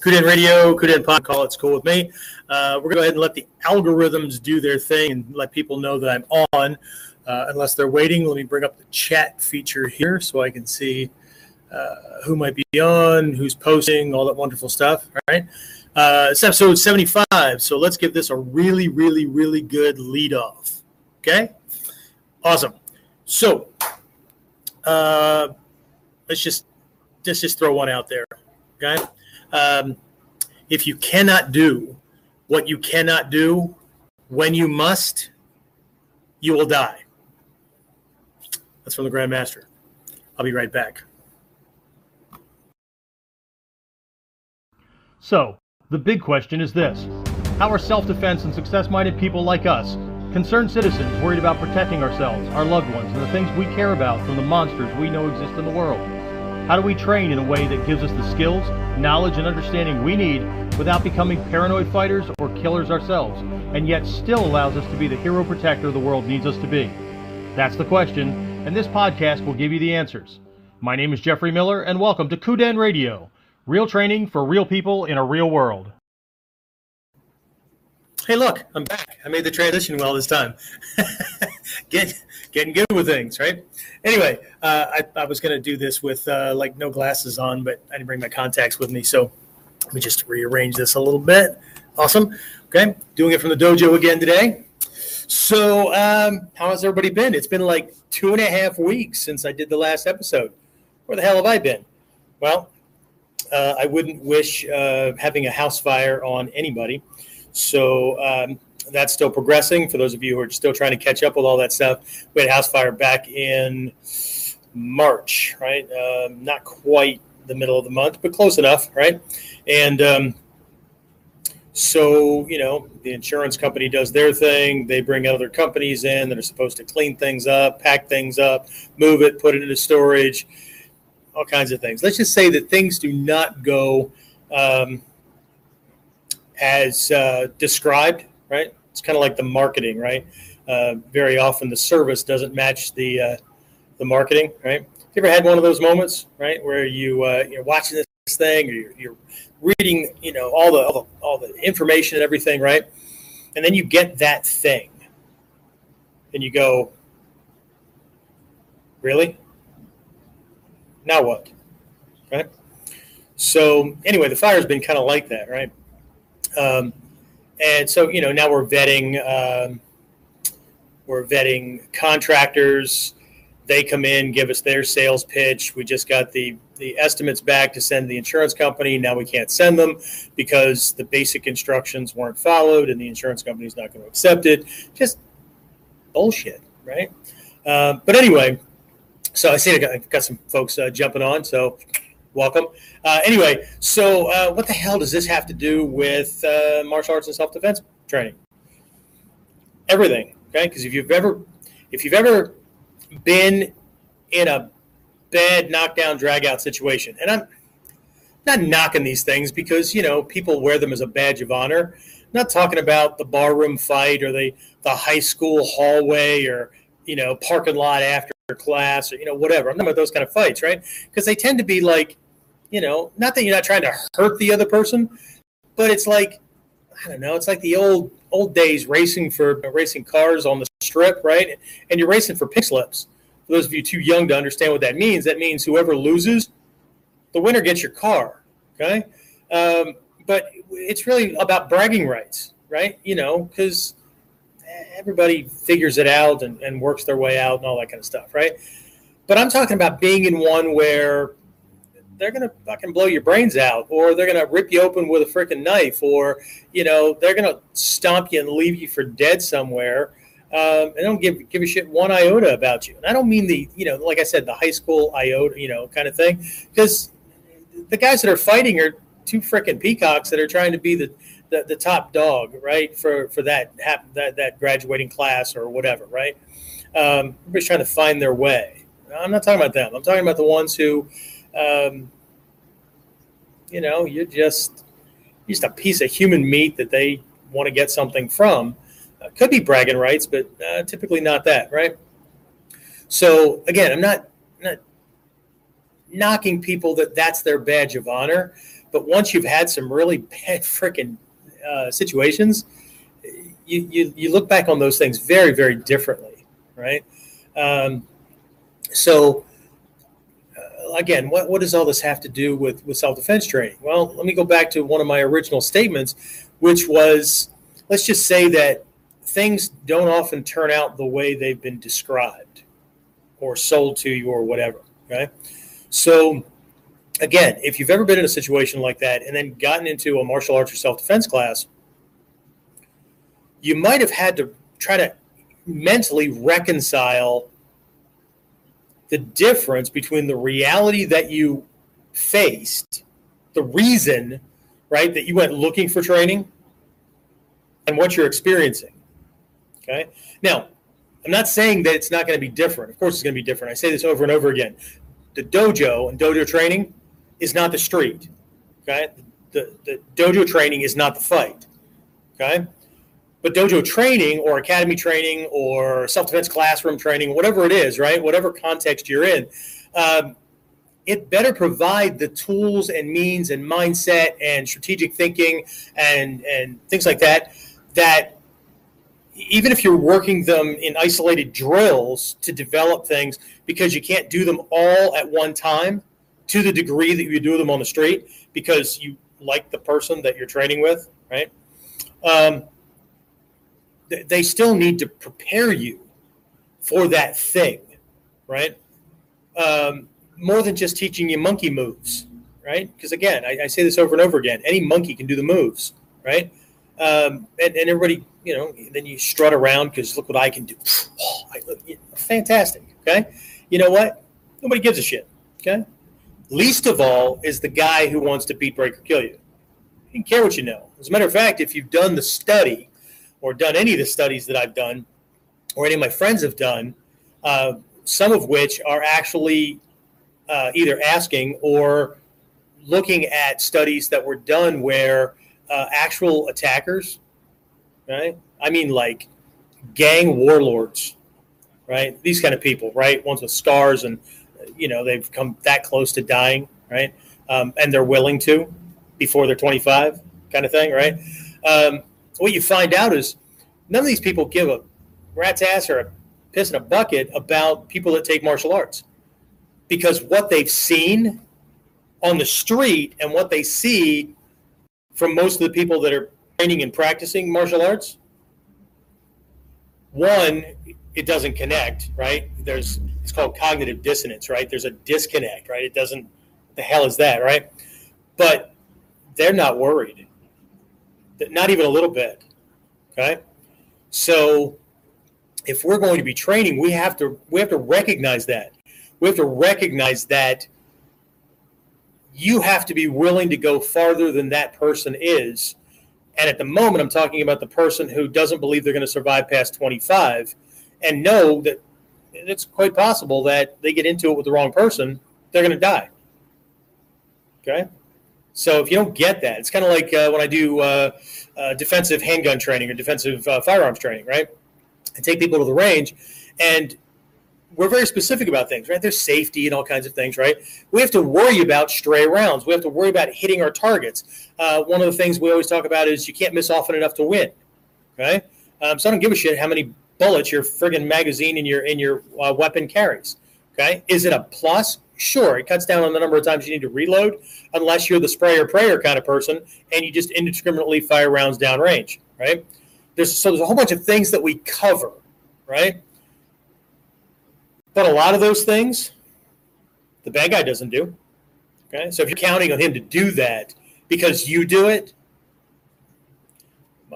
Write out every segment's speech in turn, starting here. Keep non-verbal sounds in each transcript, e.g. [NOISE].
Kuden Radio, Kuden Pod, call it's cool with me. Uh, we're going to go ahead and let the algorithms do their thing and let people know that I'm on. Uh, unless they're waiting, let me bring up the chat feature here so I can see uh, who might be on, who's posting, all that wonderful stuff. All right. Uh, it's episode 75. So let's give this a really, really, really good lead off. Okay. Awesome. So uh, let's just let's just throw one out there. Okay. Um, if you cannot do what you cannot do when you must, you will die. That's from the Grandmaster. I'll be right back. So, the big question is this How are self defense and success minded people like us, concerned citizens worried about protecting ourselves, our loved ones, and the things we care about from the monsters we know exist in the world? How do we train in a way that gives us the skills, knowledge, and understanding we need without becoming paranoid fighters or killers ourselves, and yet still allows us to be the hero protector the world needs us to be? That's the question, and this podcast will give you the answers. My name is Jeffrey Miller, and welcome to Kuden Radio Real training for real people in a real world. Hey, look, I'm back. I made the transition well this time. [LAUGHS] Get, getting good with things, right? Anyway, uh, I, I, was going to do this with uh, like no glasses on, but I didn't bring my contacts with me. So let me just rearrange this a little bit. Awesome. Okay. Doing it from the dojo again today. So, um, how has everybody been? It's been like two and a half weeks since I did the last episode. Where the hell have I been? Well, uh, I wouldn't wish uh, having a house fire on anybody. So um, that's still progressing. For those of you who are still trying to catch up with all that stuff, we had house fire back in March, right? Um, not quite the middle of the month, but close enough, right? And um, so, you know, the insurance company does their thing. They bring other companies in that are supposed to clean things up, pack things up, move it, put it into storage all kinds of things. Let's just say that things do not go um, as uh, described, right? It's kind of like the marketing, right? Uh, very often the service doesn't match the uh, the marketing, right? You ever had one of those moments, right, where you uh, you're watching this thing or you're, you're reading, you know, all the, all the all the information and everything, right? And then you get that thing, and you go, really? now what? Right. So anyway, the fire's been kind of like that, right? Um, and so you know now we're vetting um, we're vetting contractors. They come in, give us their sales pitch. We just got the the estimates back to send the insurance company. Now we can't send them because the basic instructions weren't followed, and the insurance company is not going to accept it. Just bullshit, right? Uh, but anyway, so I see I got, got some folks uh, jumping on. So welcome. Uh, anyway, so uh, what the hell does this have to do with uh, martial arts and self defense training? Everything. Okay, because if you've ever if you've ever been in a bad knockdown drag out situation, and I'm not knocking these things because you know people wear them as a badge of honor. I'm not talking about the barroom fight or the the high school hallway or you know parking lot after class or you know whatever. I'm not about those kind of fights, right? Because they tend to be like, you know, not that you're not trying to hurt the other person, but it's like I don't know. It's like the old old days racing for racing cars on the strip, right? And you're racing for pink slips. For those of you too young to understand what that means, that means whoever loses, the winner gets your car. Okay, um, but it's really about bragging rights, right? You know, because everybody figures it out and, and works their way out and all that kind of stuff, right? But I'm talking about being in one where they're gonna fucking blow your brains out, or they're gonna rip you open with a freaking knife, or you know they're gonna stomp you and leave you for dead somewhere. Um, and don't give give a shit one iota about you. And I don't mean the you know like I said the high school iota you know kind of thing, because the guys that are fighting are two freaking peacocks that are trying to be the the, the top dog, right, for for that that that graduating class or whatever, right? Um, everybody's trying to find their way. I'm not talking about them. I'm talking about the ones who, um, you know, you're just just a piece of human meat that they want to get something from. Uh, could be bragging rights, but uh, typically not that, right? So again, I'm not not knocking people that that's their badge of honor, But once you've had some really bad [LAUGHS] freaking uh, situations, you, you, you look back on those things very, very differently, right? Um, so, uh, again, what, what does all this have to do with, with self defense training? Well, let me go back to one of my original statements, which was let's just say that things don't often turn out the way they've been described or sold to you or whatever. Okay. So, again, if you've ever been in a situation like that and then gotten into a martial arts or self defense class, you might have had to try to mentally reconcile the difference between the reality that you faced, the reason, right, that you went looking for training, and what you're experiencing. Okay. Now, I'm not saying that it's not going to be different. Of course, it's going to be different. I say this over and over again. The dojo and dojo training is not the street. Okay. The, the dojo training is not the fight. Okay. But dojo training or academy training or self defense classroom training, whatever it is, right? Whatever context you're in, um, it better provide the tools and means and mindset and strategic thinking and, and things like that that even if you're working them in isolated drills to develop things because you can't do them all at one time to the degree that you do them on the street because you like the person that you're training with, right? Um, they still need to prepare you for that thing, right? Um, more than just teaching you monkey moves, right? Because again, I, I, say this over and over again: any monkey can do the moves, right? Um, and, and, everybody, you know, then you strut around because look what I can do. Oh, [SIGHS] I, fantastic. Okay, you know what? Nobody gives a shit. Okay. Least of all is the guy who wants to beat, break, or kill you. He can care what you know. As a matter of fact, if you've done the study or done any of the studies that I've done, or any of my friends have done, uh, some of which are actually uh, either asking or looking at studies that were done where uh, actual attackers, right? I mean, like gang warlords, right? These kind of people, right? Ones with scars and, you know, they've come that close to dying, right? Um, and they're willing to before they're 25, kind of thing, right? Um, what you find out is none of these people give a rat's ass or a piss in a bucket about people that take martial arts because what they've seen on the street and what they see from most of the people that are training and practicing martial arts one it doesn't connect right there's it's called cognitive dissonance right? There's a disconnect right? It doesn't the hell is that right? But they're not worried. Not even a little bit okay? So if we're going to be training we have to we have to recognize that. We have to recognize that you have to be willing to go farther than that person is. And at the moment, I'm talking about the person who doesn't believe they're going to survive past 25 and know that it's quite possible that they get into it with the wrong person, they're going to die. Okay? So if you don't get that, it's kind of like uh, when I do uh, uh, defensive handgun training or defensive uh, firearms training, right? I take people to the range and we're very specific about things, right? There's safety and all kinds of things, right? We have to worry about stray rounds. We have to worry about hitting our targets. Uh, one of the things we always talk about is you can't miss often enough to win. Okay, um, so I don't give a shit how many bullets your friggin' magazine in your in your uh, weapon carries. Okay, is it a plus? Sure, it cuts down on the number of times you need to reload, unless you're the sprayer prayer kind of person and you just indiscriminately fire rounds downrange. Right? There's so there's a whole bunch of things that we cover. Right? But a lot of those things, the bad guy doesn't do. Okay, so if you're counting on him to do that because you do it,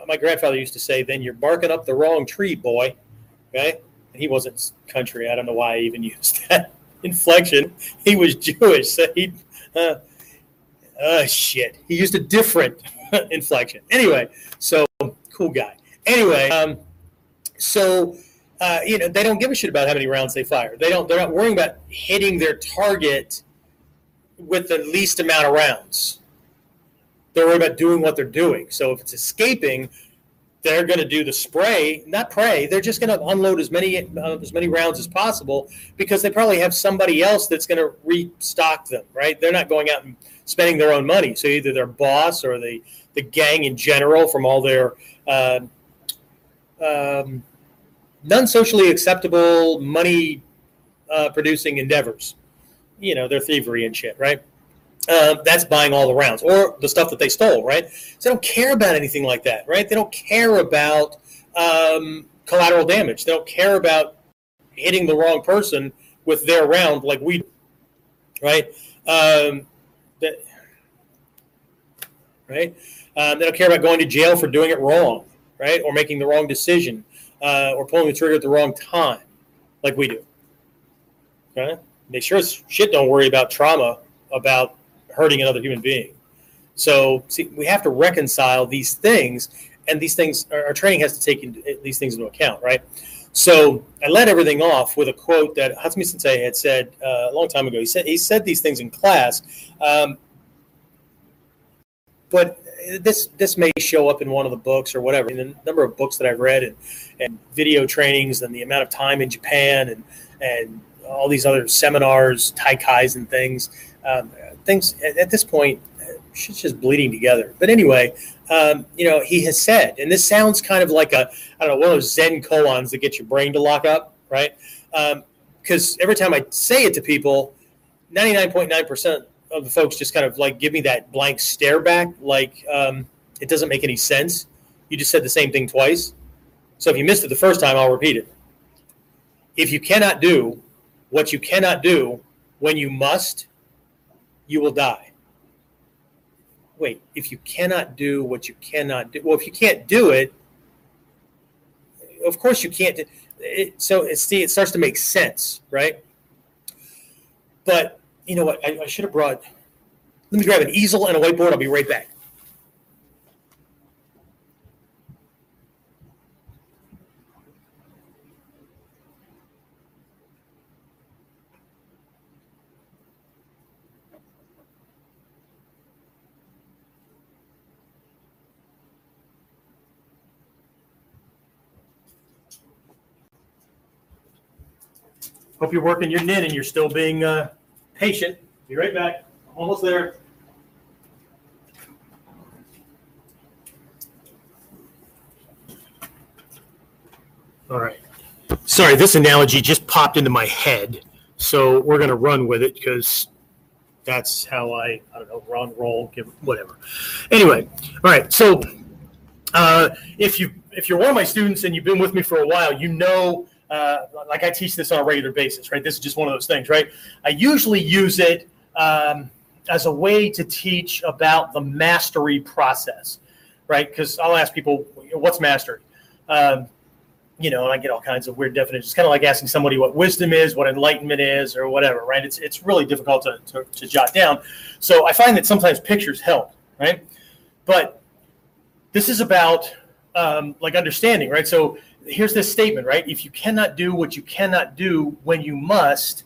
my grandfather used to say, "Then you're barking up the wrong tree, boy." Okay, and he wasn't country. I don't know why I even [LAUGHS] used that inflection. He was Jewish, so he, uh, uh, shit. He used a different [LAUGHS] inflection. Anyway, so cool guy. Anyway, um, so uh, you know, they don't give a shit about how many rounds they fire. They don't. They're not worrying about hitting their target with the least amount of rounds. They're worried about doing what they're doing. So if it's escaping, they're going to do the spray, not pray. They're just going to unload as many uh, as many rounds as possible because they probably have somebody else that's going to restock them. Right? They're not going out and spending their own money. So either their boss or the the gang in general from all their uh, um, non socially acceptable money uh, producing endeavors. You know, their thievery and shit, right? Uh, that's buying all the rounds or the stuff that they stole, right? So they don't care about anything like that, right? They don't care about um, collateral damage. They don't care about hitting the wrong person with their round like we do, right? Um, that, right? Um, they don't care about going to jail for doing it wrong, right? Or making the wrong decision uh, or pulling the trigger at the wrong time like we do. Okay? They sure as shit don't worry about trauma about hurting another human being. So, see, we have to reconcile these things, and these things, our, training has to take these things into account, right? So, I led everything off with a quote that Hatsumi Sensei had said uh, a long time ago. He said he said these things in class, um, but this this may show up in one of the books or whatever. In the number of books that I've read and, and video trainings and the amount of time in Japan and and all these other seminars, taikais and things, um, things at, at, this point, shit's just bleeding together. But anyway, um, you know, he has said, and this sounds kind of like a I don't know one of those Zen koans that get your brain to lock up, right? Because um, every time I say it to people, ninety nine point nine percent of the folks just kind of like give me that blank stare back, like um, it doesn't make any sense. You just said the same thing twice. So if you missed it the first time, I'll repeat it. If you cannot do what you cannot do when you must, you will die. Wait, if you cannot do what you cannot do, well, if you can't do it, of course you can't. It, so it, see, it starts to make sense, right? But you know what? I, I should have brought. Let me grab an easel and a whiteboard. I'll be right back. Hope you're working your knit and you're still being uh, patient. Be right back. Almost there. All right. Sorry, this analogy just popped into my head. So we're going to run with it because that's how I, I don't know, run, roll, give, whatever. Anyway, all right. So uh, if you if you're one of my students and you've been with me for a while, you know uh, like I teach this on a regular basis, right? This is just one of those things, right? I usually use it um, as a way to teach about the mastery process, right? Because I'll ask people, what's mastery? Um, you know, and I get all kinds of weird definitions. It's kind of like asking somebody what wisdom is, what enlightenment is, or whatever, right? It's, it's really difficult to, to, to jot down. So I find that sometimes pictures help, right? But this is about um, like understanding, right? So here's this statement, right? If you cannot do what you cannot do when you must,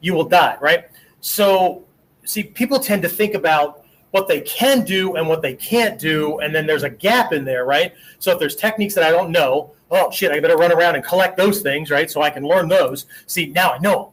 you will die, right? So, see, people tend to think about what they can do and what they can't do, and then there's a gap in there, right? So, if there's techniques that I don't know, oh shit, I better run around and collect those things, right? So I can learn those. See, now I know,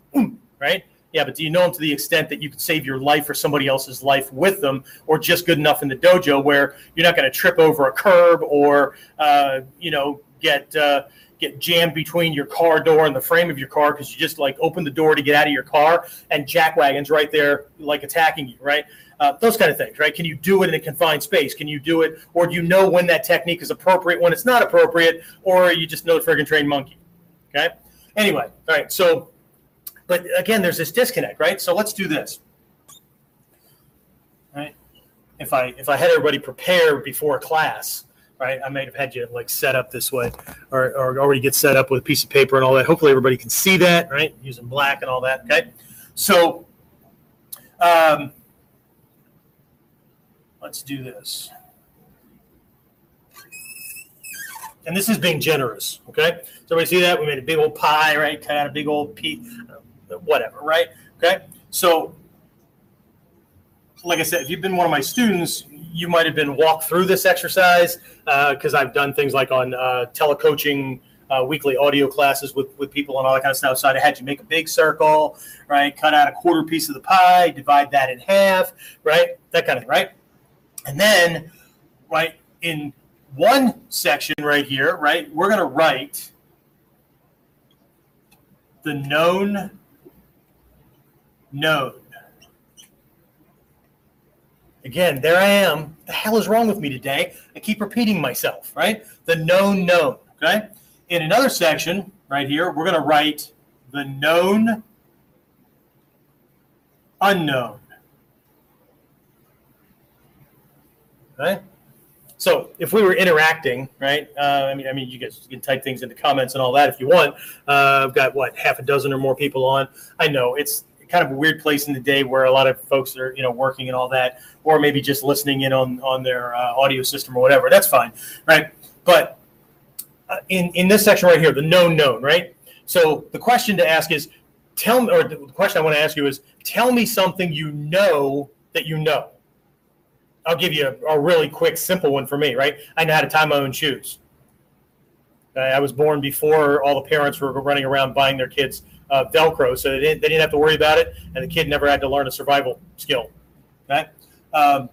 right? Yeah, but do you know them to the extent that you can save your life or somebody else's life with them, or just good enough in the dojo where you're not going to trip over a curb or, uh, you know, get uh, get jammed between your car door and the frame of your car because you just like open the door to get out of your car and jack wagons right there like attacking you, right? Uh, those kind of things, right? Can you do it in a confined space? Can you do it, or do you know when that technique is appropriate, when it's not appropriate, or you just know the friggin' trained monkey? Okay. Anyway, all right. So, but again, there's this disconnect, right? So let's do this. Right. If I if I had everybody prepare before class, right? I might have had you like set up this way or, or already get set up with a piece of paper and all that. Hopefully everybody can see that, right? Using black and all that. Okay. So um, let's do this. And this is being generous. Okay. So we see that we made a big old pie, right? Cut out a big old pea, whatever, right? Okay. So like I said, if you've been one of my students, you might have been walked through this exercise because uh, I've done things like on uh, telecoaching uh, weekly audio classes with, with people and all that kind of stuff. So I had you make a big circle, right? Cut out a quarter piece of the pie, divide that in half, right? That kind of thing, right? And then, right, in one section right here, right, we're going to write the known node. Again, there I am. The hell is wrong with me today? I keep repeating myself, right? The known known, okay? In another section right here, we're going to write the known unknown. Okay? So if we were interacting, right? Uh, I mean, I mean, you guys can type things into comments and all that if you want. Uh, I've got what half a dozen or more people on. I know it's kind of a weird place in the day where a lot of folks are, you know, working and all that, or maybe just listening in on on their uh, audio system or whatever. That's fine, right? But uh, in in this section right here, the known known, right? So the question to ask is, tell me, or the question I want to ask you is, tell me something you know that you know. I'll give you a, a, really quick, simple one for me, right? I know how to tie my own shoes. I was born before all the parents were running around buying their kids uh, Velcro, so they didn't, they didn't have to worry about it, and the kid never had to learn a survival skill. Right? Um,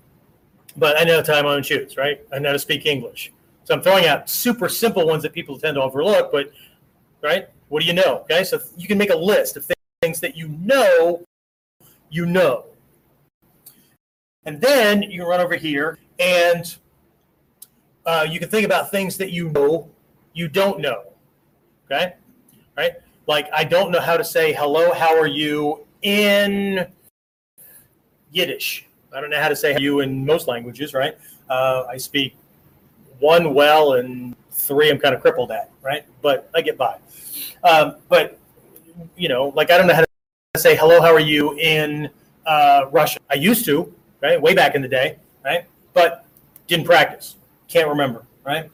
but I know how to tie my own shoes, right? I know how to speak English. So I'm throwing out super simple ones that people tend to overlook, but right? What do you know? Okay, so you can make a list of things that you know, you know. And then you can run over here and uh, you can think about things that you know you don't know. Okay? Right? Like, I don't know how to say hello, how are you in Yiddish. I don't know how to say you in most languages, right? Uh, I speak one well and three I'm kind of crippled at, right? But I get by. Um, but, you know, like I don't know how to say hello, how are you in uh. I used to, right? Way back in the day, right? But didn't practice. Can't remember, right?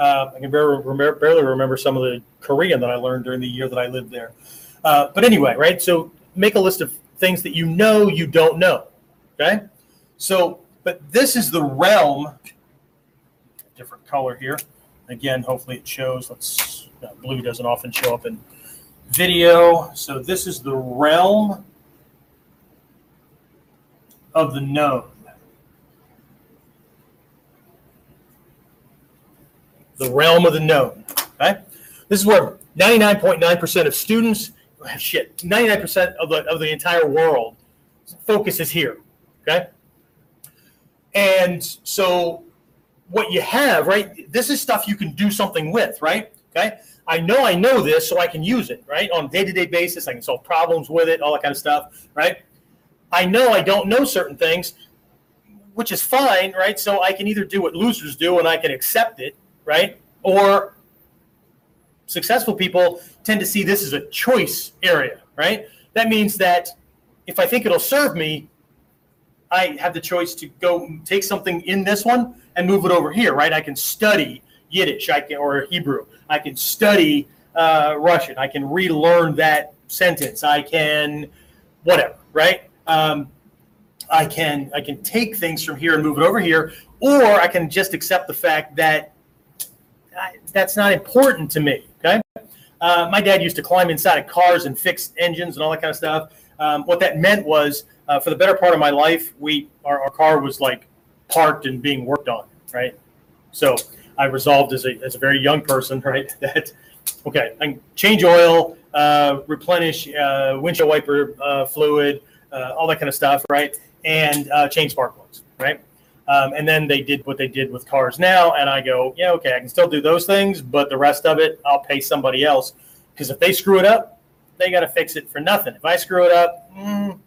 Uh, I can barely remember, barely remember some of the Korean that I learned during the year that I lived there. Uh, but anyway, right? So make a list of things that you know you don't know. Okay. So, but this is the realm, different color here. Again, hopefully it shows. Let's, uh, blue doesn't often show up in video. So this is the realm of the known. The realm of the known. Okay. This is where 99.9% of students, shit, 99% of the, of the entire world focuses here. Okay. And so what you have, right? This is stuff you can do something with, right? Okay. I know I know this, so I can use it, right? On a day to day basis, I can solve problems with it, all that kind of stuff, right? I know I don't know certain things, which is fine, right? So I can either do what losers do and I can accept it, right? Or successful people tend to see this as a choice area, right? That means that if I think it'll serve me, I have the choice to go take something in this one and move it over here, right? I can study Yiddish I can, or Hebrew. I can study uh, Russian. I can relearn that sentence. I can whatever, right? Um, I can I can take things from here and move it over here, or I can just accept the fact that I, that's not important to me. Okay. Uh, my dad used to climb inside of cars and fix engines and all that kind of stuff. Um, what that meant was, uh, for the better part of my life, we our, our, car was like parked and being worked on, right? So I resolved as a as a very young person, [LAUGHS] right, that okay, I can change oil, uh, replenish uh, windshield wiper uh, fluid, uh, all that kind of stuff, right, and change spark plugs, right. Um, and then they did what they did with cars now. And I go, yeah, okay, I can still do those things, but the rest of it, I'll pay somebody else. Because if they screw it up, they got to fix it for nothing. If I screw it up, mm,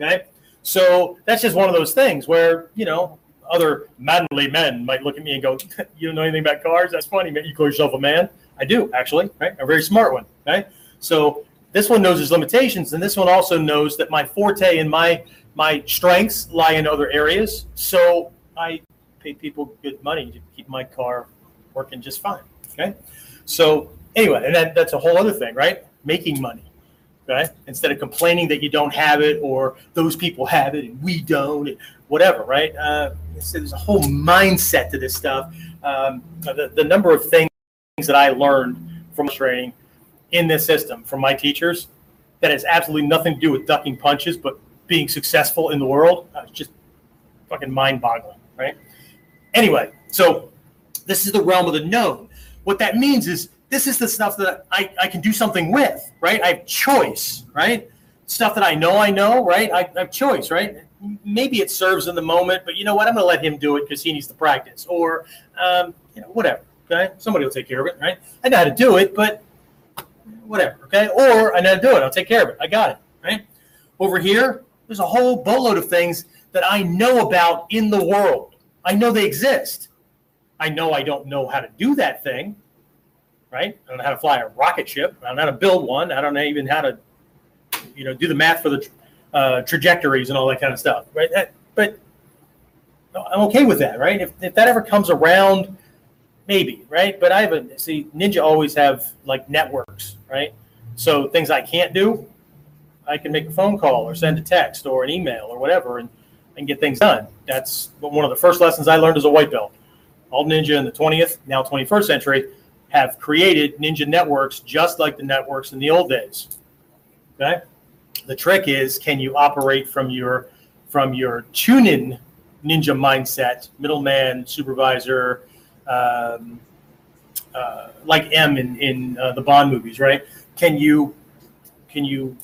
okay. So that's just one of those things where, you know, other manly men might look at me and go, [LAUGHS] you don't know anything about cars? That's funny. You call yourself a man? I do, actually, right? A very smart one, right? So this one knows its limitations, and this one also knows that my forte and my my strengths lie in other areas. So I pay people good money to keep my car working just fine. Okay. So anyway, and that, that's a whole other thing, right? Making money. Okay. Instead of complaining that you don't have it or those people have it and we don't, and whatever, right? Uh, so there's a whole mindset to this stuff. Um, the, the number of things that I learned from training in this system from my teachers that has absolutely nothing to do with ducking punches, but being successful in the world. Uh, it's just fucking mind boggling, right? Anyway, so this is the realm of the known. What that means is this is the stuff that I, I can do something with, right? I have choice, right? Stuff that I know I know, right? I, I have choice, right? Maybe it serves in the moment, but you know what? I'm going to let him do it because he needs to practice, or um, you know, whatever. Okay, somebody will take care of it, right? I know how to do it, but whatever. Okay, or I know how to do it. I'll take care of it. I got it, right? Over here, there's a whole boatload of things that I know about in the world. I know they exist. I know I don't know how to do that thing, right? I don't know how to fly a rocket ship. I don't know how to build one. I don't know even how to, you know, do the math for the uh, trajectories and all that kind of stuff, right? That, but I'm okay with that, right? If, if that ever comes around, maybe, right? But I have a see Ninja always have like networks, right? So things I can't do, I can make a phone call or send a text or an email or whatever and, and get things done. That's one of the first lessons I learned as a white belt. All Ninja in the 20th, now 21st century have created ninja networks just like the networks in the old days. Okay? The trick is can you operate from your from your Chunin ninja mindset, middleman, supervisor, um, uh, like M in, in uh, the Bond movies, right? Can you can you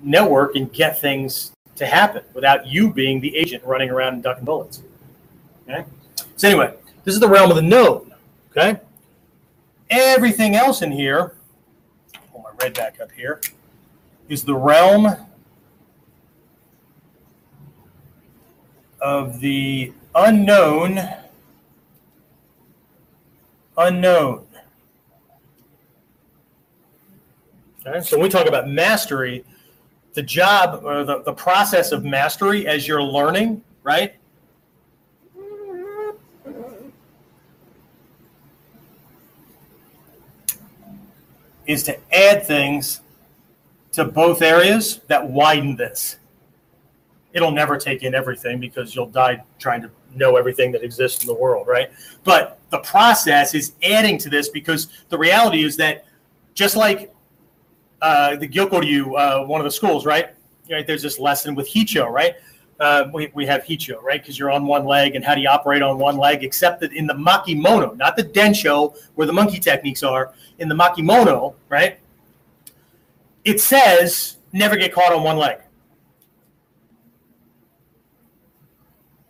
network and get things to happen without you being the agent running around and ducking bullets? Okay. So anyway, this is the realm of the known. Okay. Everything else in here, pull my red back up here, is the realm of the unknown unknown. Okay, so when we talk about mastery, the job or the, the process of mastery as you're learning, right? Is to add things to both areas that widen this. It'll never take in everything because you'll die trying to know everything that exists in the world, right? But the process is adding to this because the reality is that just like uh, the Gyokoryu, uh, one of the schools, right? Right. There's this lesson with Hicho, right? Uh, we, we have Hicho, right? Because you're on one leg, and how do you operate on one leg? Except that in the Makimono, not the Densho, where the monkey techniques are, in the Makimono, right? It says never get caught on one leg.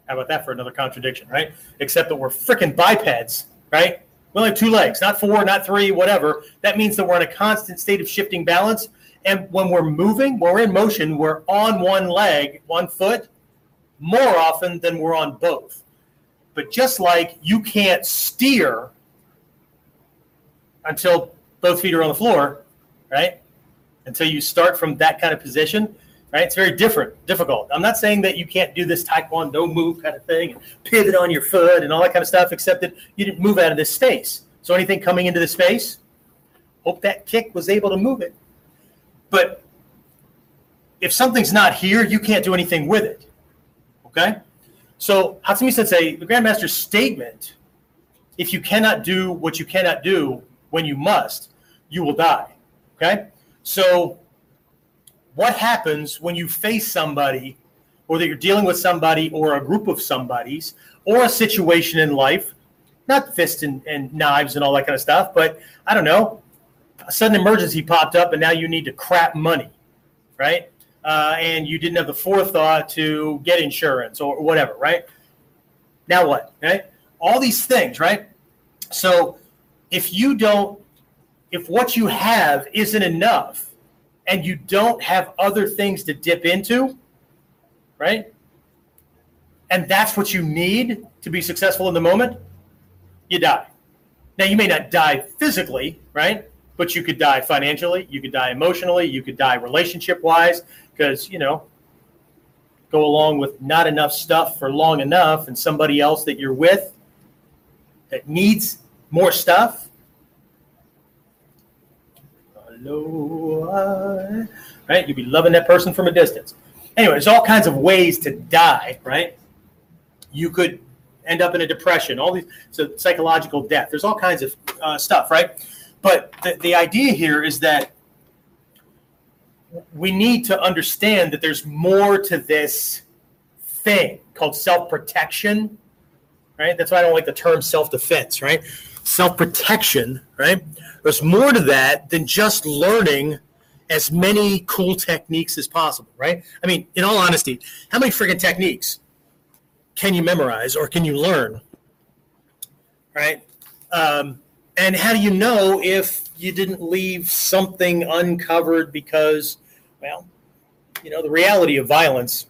How about that for another contradiction, right? Except that we're freaking bipeds, right? We only have two legs, not four, not three, whatever. That means that we're in a constant state of shifting balance. And when we're moving, when we're in motion, we're on one leg, one foot, more often than we're on both. But just like you can't steer until both feet are on the floor, right? Until you start from that kind of position, right? It's very different, difficult. I'm not saying that you can't do this taekwondo move kind of thing and pivot on your foot and all that kind of stuff, except that you didn't move out of this space. So anything coming into the space, hope that kick was able to move it. But if something's not here, you can't do anything with it. Okay? So Hatsumi Sensei, the Grandmaster's statement, if you cannot do what you cannot do when you must, you will die. Okay? So what happens when you face somebody or that you're dealing with somebody or a group of somebodies or a situation in life, not fists and, and knives and all that kind of stuff, but I don't know, a sudden emergency popped up and now you need to crap money, right? Uh, and you didn't have the forethought to get insurance or whatever, right? Now what, right? All these things, right? So if you don't, if what you have isn't enough, and you don't have other things to dip into, right? And that's what you need to be successful in the moment, you die. Now, you may not die physically, right? But you could die financially, you could die emotionally, you could die relationship wise, because, you know, go along with not enough stuff for long enough and somebody else that you're with that needs more stuff hello, right? You'd be loving that person from a distance. Anyway, there's all kinds of ways to die, right? You could end up in a depression, all these, so psychological death. There's all kinds of uh, stuff, right? but the, the idea here is that we need to understand that there's more to this thing called self protection, right? That's why I don't like the term self defense, right? Self protection, right? There's more to that than just learning as many cool techniques as possible, right? I mean, in all honesty, how many freaking techniques can you memorize or can you learn, right? Um, and how do you know if you didn't leave something uncovered because, well, you know, the reality of violence.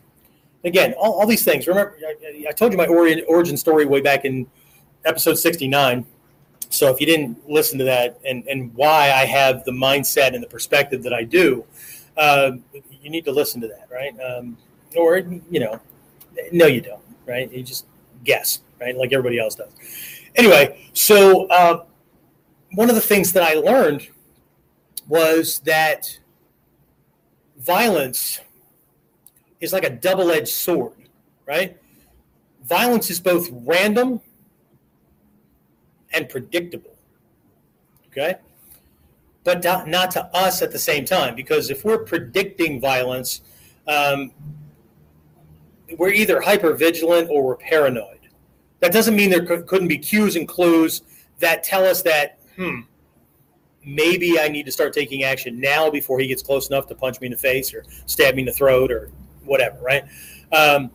Again, all, all these things. Remember, I, I told you my origin, origin story way back in episode 69 so if you didn't listen to that and, and why I have the mindset and the perspective that I do, uh, you need to listen to that, right? Um, or, you know, no, you don't, right? You just guess, right? Like everybody else does. Anyway, so uh, one of the things that I learned was that violence is like a double edged sword, right? Violence is both random and predictable. Okay? But not, to us at the same time, because if we're predicting violence, um, we're either hyper vigilant or we're paranoid. That doesn't mean there couldn't be cues and clues that tell us that, hmm, maybe I need to start taking action now before he gets close enough to punch me in the face or stab me in the throat or whatever, right? Um,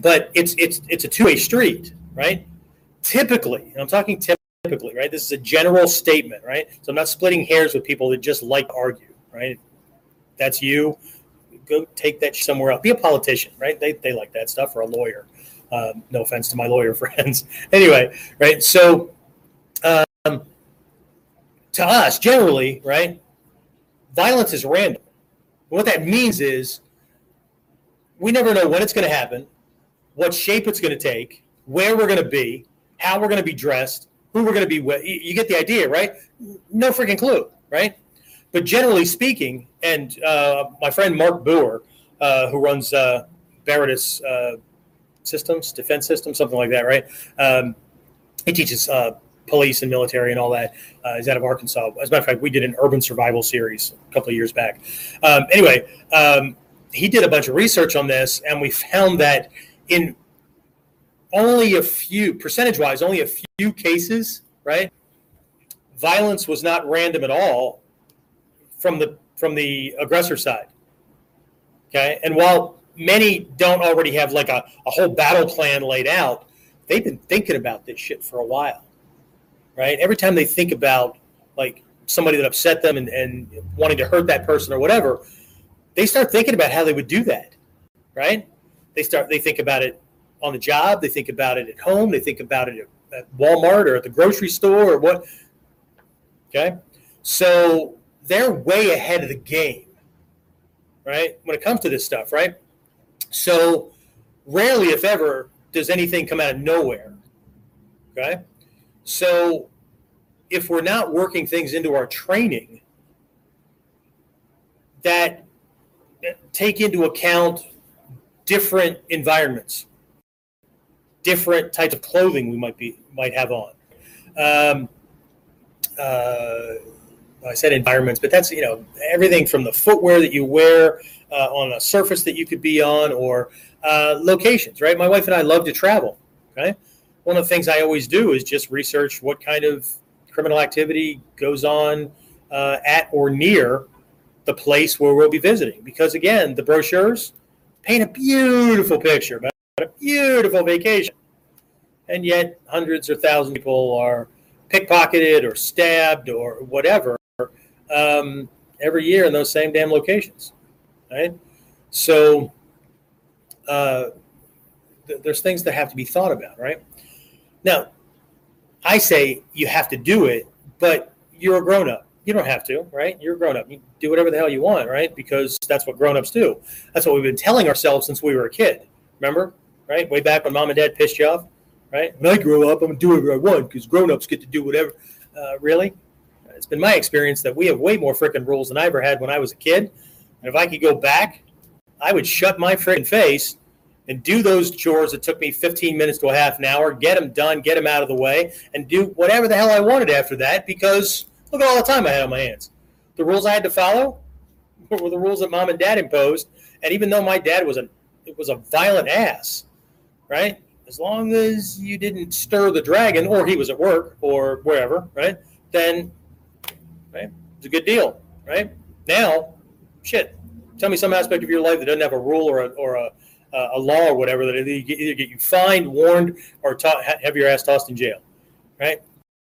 but it's it's it's a two way street, right? Typically, I'm talking typically, right? This is a general statement, right? So I'm not splitting hairs with people that just like to argue, right? That's you. Go take that somewhere else. Be a politician, right? They, they like that stuff or a lawyer. Um, no offense to my lawyer [LAUGHS] friends. anyway, right? So, um, to us, generally, right? Violence is random. What that means is we never know when it's going to happen, what shape it's going to take, where we're going to be, how we're going to be dressed, who we're going to be with. You get the idea, right? No freaking clue, right? But generally speaking, and uh, my friend Mark Boer, uh, who runs uh, Veritas uh, Systems, Defense Systems, something like that, right? Um, he teaches uh, police and military and all that. Uh, he's out of Arkansas. As a matter of fact, we did an urban survival series a couple of years back. Um, anyway, um, he did a bunch of research on this, and we found that in only a few, percentage wise, only a few cases, right? Violence was not random at all from the from the aggressor side. Okay. And while many don't already have like a, a whole battle plan laid out, they've been thinking about this shit for a while. Right? Every time they think about like somebody that upset them and, and wanting to hurt that person or whatever, they start thinking about how they would do that. Right? They start they think about it on the job. They think about it at home. They think about it at, Walmart or at the grocery store or what. Okay. So they're way ahead of the game, right? When it comes to this stuff, right? So rarely, if ever, does anything come out of nowhere. Okay. So if we're not working things into our training that take into account different environments, different types of clothing we might be might have on. Um, uh, I said environments, but that's you know everything from the footwear that you wear uh, on a surface that you could be on, or uh, locations. Right, my wife and I love to travel. Okay, one of the things I always do is just research what kind of criminal activity goes on uh, at or near the place where we'll be visiting, because again, the brochures paint a beautiful picture beautiful vacation. And yet, hundreds or thousands of people are pickpocketed or stabbed or whatever um, every year in those same damn locations. Right? So, uh, th- there's things that have to be thought about, right? Now, I say you have to do it, but you're a grown up. You don't have to, right? You're a grown up. You do whatever the hell you want, right? Because that's what grown ups do. That's what we've been telling ourselves since we were a kid. Remember? Right? Way back when mom and dad pissed you off, right? When I grow up, I'm gonna do whatever I want because grown-ups get to do whatever. Uh, really? It's been my experience that we have way more freaking rules than I ever had when I was a kid. And if I could go back, I would shut my freaking face and do those chores that took me 15 minutes to a half an hour, get them done, get them out of the way, and do whatever the hell I wanted after that because Look at all the time I had on my hands. The rules I had to follow were the rules that mom and dad imposed. And even though my dad was a it was a violent ass, right? As long as you didn't stir the dragon, or he was at work or wherever, right? Then, right, it's a good deal, right? Now, shit, tell me some aspect of your life that doesn't have a rule or a, or a, a law or whatever that either get you fined, warned, or ta- have your ass tossed in jail, right?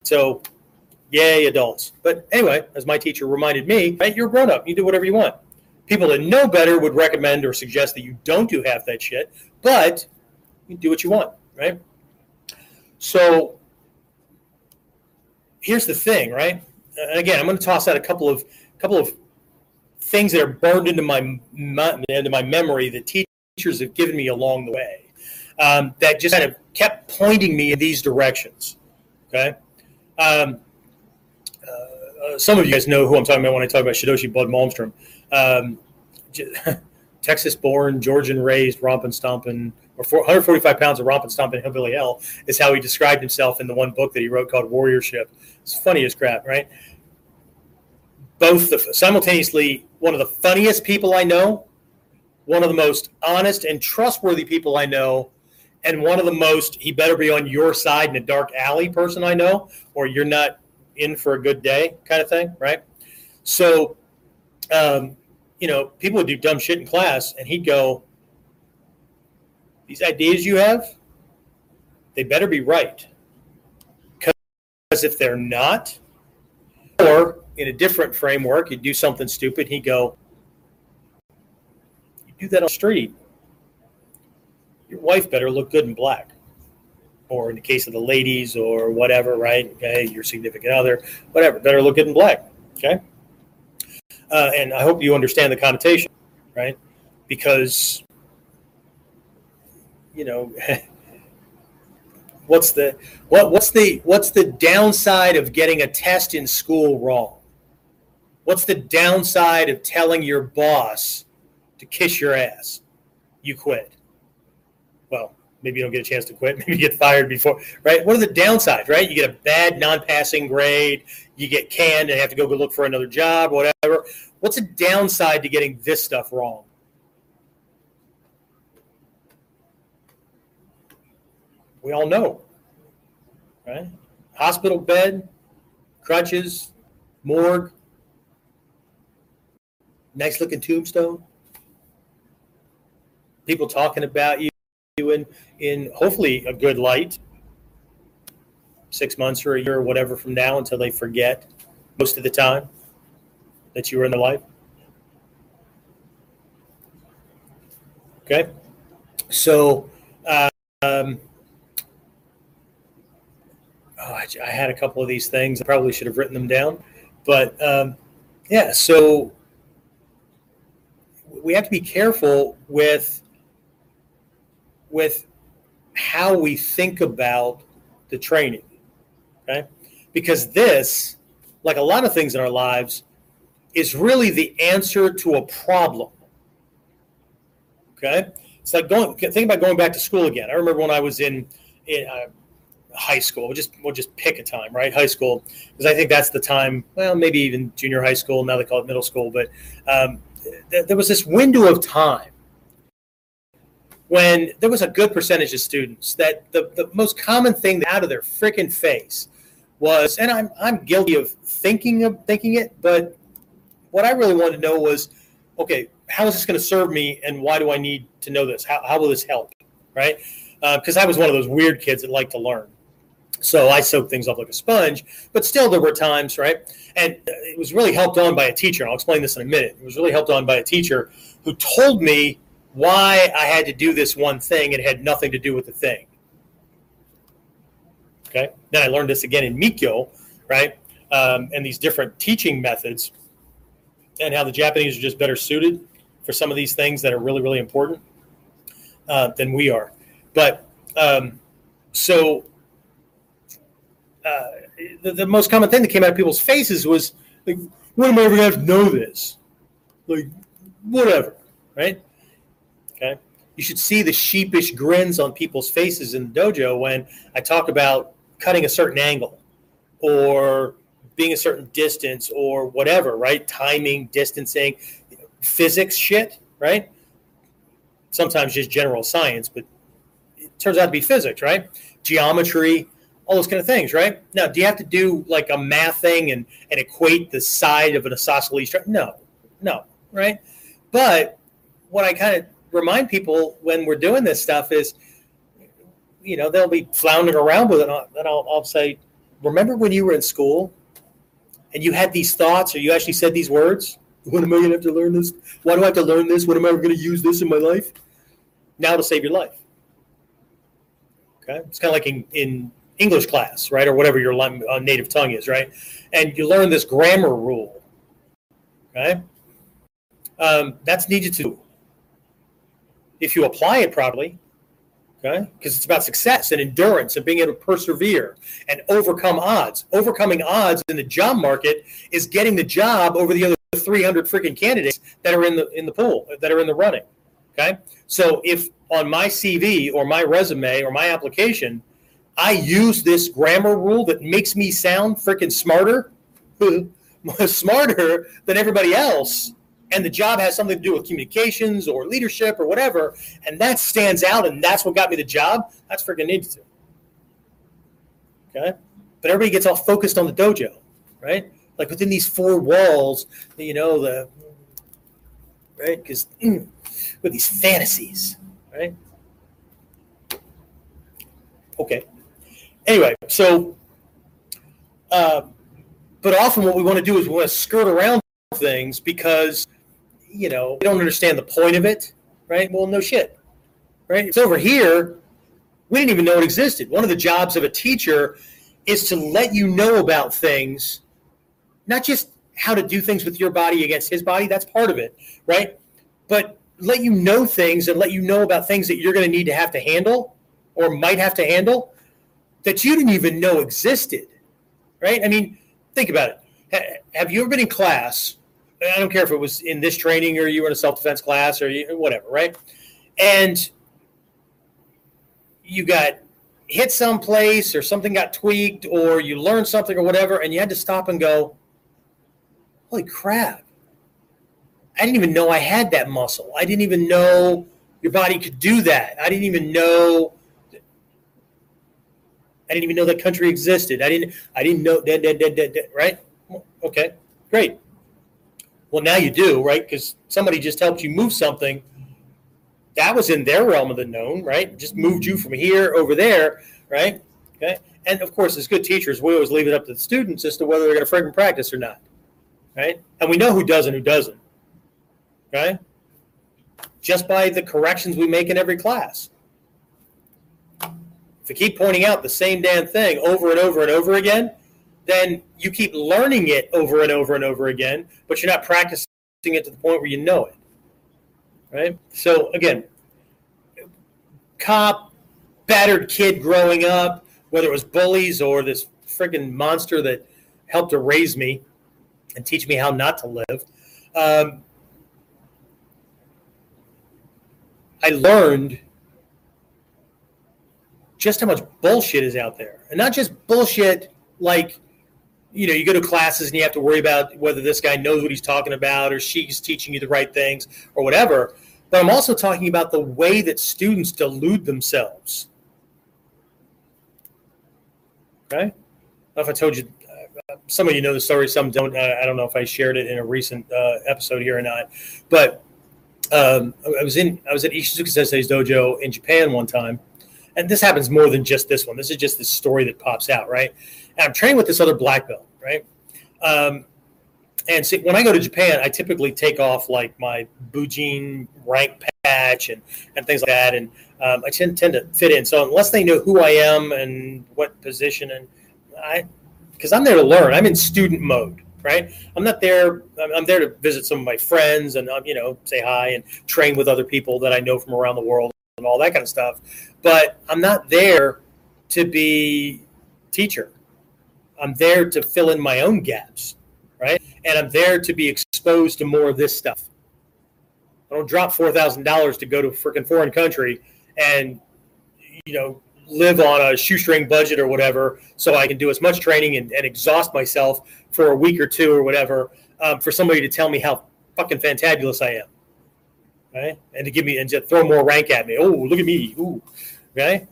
So, yay, adults. But anyway, as my teacher reminded me, right, you're a grown up. You do whatever you want. People that know better would recommend or suggest that you don't do half that shit, but you do what you want, right? So here's the thing, right? And again, I'm going to toss out a couple of couple of things that are burned into my into my memory that teachers have given me along the way um, that just kind of kept pointing me in these directions. Okay. Um, uh, some of you guys know who I'm talking about when I talk about Shidoshi Bud Malmstrom. Um, [LAUGHS] Texas born, Georgian raised, romping, stomping, or 145 pounds of romping, stomping hillbilly hell is how he described himself in the one book that he wrote called Warriorship. It's funny as crap, right? Both the, simultaneously one of the funniest people I know, one of the most honest and trustworthy people I know, and one of the most he better be on your side in a dark alley person I know, or you're not in for a good day kind of thing, right? So, um, you know, people would do dumb shit in class, and he'd go, "These ideas you have, they better be right, because if they're not, or in a different framework, you do something stupid, he'd go, "You do that on the street, your wife better look good in black." or in the case of the ladies or whatever, right? Okay, your significant other, whatever, better look good in black. Okay. Uh, and I hope you understand the connotation, right? Because, you know, [LAUGHS] what's the what what's the what's the downside of getting a test in school wrong? What's the downside of telling your boss to kiss your ass? You quit. Well, maybe you don't get a chance to quit. [LAUGHS] Maybe you get fired before, right? What are the downsides, right? You get a bad non-passing grade, you get canned and have to go look for another job, whatever. What's a downside to getting this stuff wrong? We all know, right? Hospital bed, crutches, morgue, nice looking tombstone. People talking about you in in hopefully a good light six months or a year or whatever from now until they forget most of the time that you were in their life okay so um, oh, I, I, had a couple of these things i probably should have written them down but um, yeah so we have to be careful with with how we think about the training. Okay. Because this, like a lot of things in our lives, is really the answer to a problem. Okay. It's like going, think about going back to school again. I remember when I was in, in uh, high school. We'll just we'll just pick a time, right? High school, because I think that's the time. Well, maybe even junior high school. Now they call it middle school, but um, th- there was this window of time when there was a good percentage of students that the, the most common thing out of their freaking face was, and I'm, I'm guilty of thinking of thinking it, but what I really wanted to know was, okay, how is this going to serve me and why do I need to know this? How, how will this help? Right. Because uh, I was one of those weird kids that like to learn. So I soaked things up like a sponge, but still there were times, right? And it was really helped on by a teacher. I'll explain this in a minute. It was really helped on by a teacher who told me why I had to do this one thing. It had nothing to do with the thing. Okay. Then I learned this again in Mikyo, right? Um, and these different teaching methods, and how the Japanese are just better suited for some of these things that are really, really important uh, than we are. But um, so uh, the, the most common thing that came out of people's faces was like, "When am I ever going to know this?" Like, whatever, right? Okay. You should see the sheepish grins on people's faces in the dojo when I talk about cutting a certain angle or being a certain distance or whatever, right? Timing, distancing, physics shit, right? Sometimes just general science, but it turns out to be physics, right? Geometry, all those kind of things, right? Now, do you have to do like a math thing and, and equate the side of an isosceles triangle? No, no, right? But what I kind of remind people when we're doing this stuff is, you know, they'll be floundering around with it, and I'll, I'll, I'll say, remember when you were in school and you had these thoughts or you actually said these words? When am I going to have to learn this? Why do I have to learn this? When am I ever going to use this in my life? Now to save your life. Okay. It's kind of like in, in English class, right? Or whatever your uh, native tongue is, right? And you learn this grammar rule. Okay. Um, that's needed to if you apply it properly, okay? Because it's about success and endurance and being able to persevere and overcome odds. Overcoming odds in the job market is getting the job over the other 300 freaking candidates that are in the in the pool that are in the running. Okay, so if on my CV or my resume or my application, I use this grammar rule that makes me sound freaking smarter, [LAUGHS] smarter than everybody else, and the job has something to do with communications or leadership or whatever, and that stands out, and that's what got me the job, that's freaking to. Okay? But everybody gets all focused on the dojo, right? Like within these four walls, you know, the right? Because mm, [CLEARS THROAT] with these fantasies, right? Okay. Anyway, so, uh, but often what we want to do is we want to skirt around things because you know, they don't understand the point of it, right? Well, no shit, right? It's over here. We didn't even know it existed. One of the jobs of a teacher is to let you know about things, not just how to do things with your body against his body. That's part of it, right? But let you know things and let you know about things that you're going to need to have to handle or might have to handle that you didn't even know existed, right? I mean, think about it. Have you ever been in class I don't care if it was in this training or you were in a self defense class or whatever, right? And you got hit someplace or something got tweaked or you learned something or whatever, and you had to stop and go, holy crap. I didn't even know I had that muscle. I didn't even know your body could do that. I didn't even know. I didn't even know that country existed. I didn't. I didn't know that. that, that, that right? Okay, great. Well, now you do, right? Because somebody just helped you move something that was in their realm of the known, right? Just moved you from here over there, right? Okay. And of course, as good teachers, we always leave it up to the students as to whether they're going to freaking practice or not, right? And we know who does and who doesn't, right? Just by the corrections we make in every class. If you keep pointing out the same damn thing over and over and over again, then you keep learning it over and over and over again, but you're not practicing it to the point where you know it. Right? So again, cop, battered kid growing up, whether it was bullies or this freaking monster that helped to raise me and teach me how not to live. Um, I learned just how much bullshit is out there. And not just bullshit like you know, you go to classes and you have to worry about whether this guy knows what he's talking about or she's teaching you the right things or whatever. But I'm also talking about the way that students delude themselves. Okay? If I told you, uh, some of you know the story, some don't. Uh, I don't know if I shared it in a recent uh, episode here or not. But um, I was in, I was at Ishizuka Sensei's dojo in Japan one time. And this happens more than just this one. This is just the story that pops out, right? And I'm training with this other black belt, right? Um, and see, when I go to Japan, I typically take off like my bujin rank patch and, and things like that. And um, I tend, tend to fit in. So unless they know who I am and what position, and I, because I'm there to learn, I'm in student mode, right? I'm not there. I'm there to visit some of my friends and um, you know say hi and train with other people that I know from around the world and all that kind of stuff. But I'm not there to be teacher. I'm there to fill in my own gaps, right? And I'm there to be exposed to more of this stuff. I don't drop four thousand dollars to go to a freaking foreign country and you know live on a shoestring budget or whatever, so I can do as much training and, and exhaust myself for a week or two or whatever, um, for somebody to tell me how fucking fantabulous I am, right? And to give me and to throw more rank at me. Oh, look at me. Ooh, okay.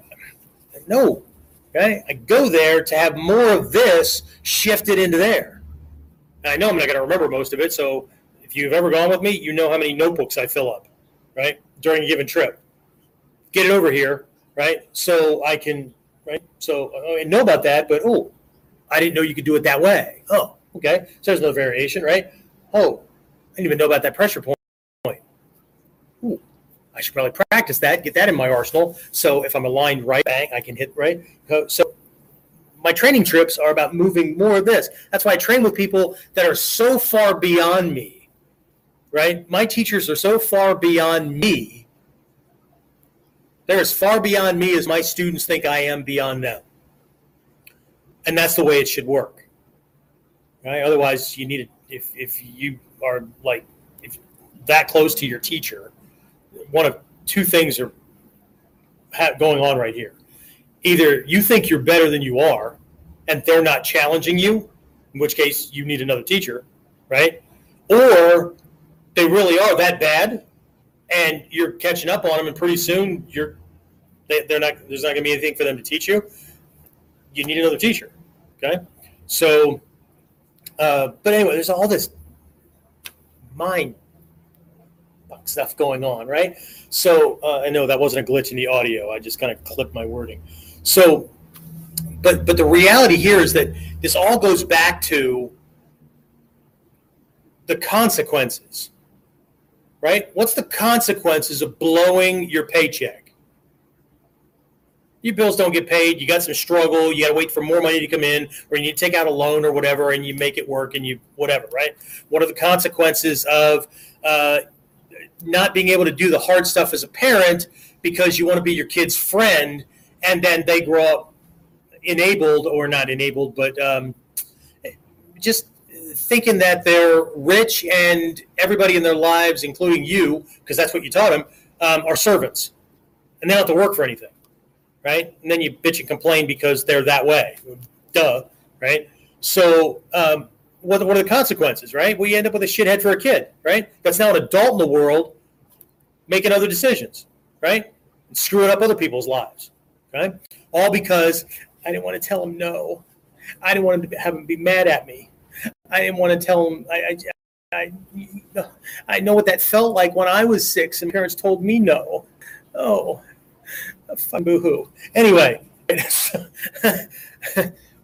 No, okay. I go there to have more of this shifted into there. And I know I'm not going to remember most of it, so if you've ever gone with me, you know how many notebooks I fill up, right, during a given trip. Get it over here, right, so I can, right, so oh, I know about that, but oh, I didn't know you could do it that way. Oh, okay, so there's no variation, right? Oh, I didn't even know about that pressure point. I should probably practice that, get that in my arsenal. So if I'm aligned right, bang, I can hit right. So my training trips are about moving more of this. That's why I train with people that are so far beyond me, right? My teachers are so far beyond me. They're as far beyond me as my students think I am beyond them. And that's the way it should work. Right? Otherwise, you need to, if, if you are like if that close to your teacher, one of two things are going on right here. Either you think you're better than you are, and they're not challenging you, in which case you need another teacher, right? Or they really are that bad, and you're catching up on them, and pretty soon you're they, they're not. There's not going to be anything for them to teach you. You need another teacher. Okay, so. Uh, but anyway, there's all this mind stuff going on, right? So uh, I know that wasn't a glitch in the audio. I just kind of clipped my wording. So, but but the reality here is that this all goes back to the consequences, right? What's the consequences of blowing your paycheck? your bills don't get paid, you got some struggle, you got to wait for more money to come in, or you need to take out a loan or whatever, and you make it work and you whatever, right? What are the consequences of uh, not being able to do the hard stuff as a parent because you want to be your kid's friend, and then they grow up enabled or not enabled, but um, just thinking that they're rich and everybody in their lives, including you, because that's what you taught them, um, are servants, and they don't have to work for anything right? And then you bitch and complain because they're that way. Duh, right? So, um, what, what are the consequences, right? We end up with a shithead for a kid, right? That's now an adult in the world making other decisions, right? And screwing up other people's lives, okay? All because I didn't want to tell him no. I didn't want him to have him be mad at me. I didn't want to tell him. I, I, I, I know what that felt like when I was six and parents told me no. Oh, fun boohoo. Anyway, [LAUGHS]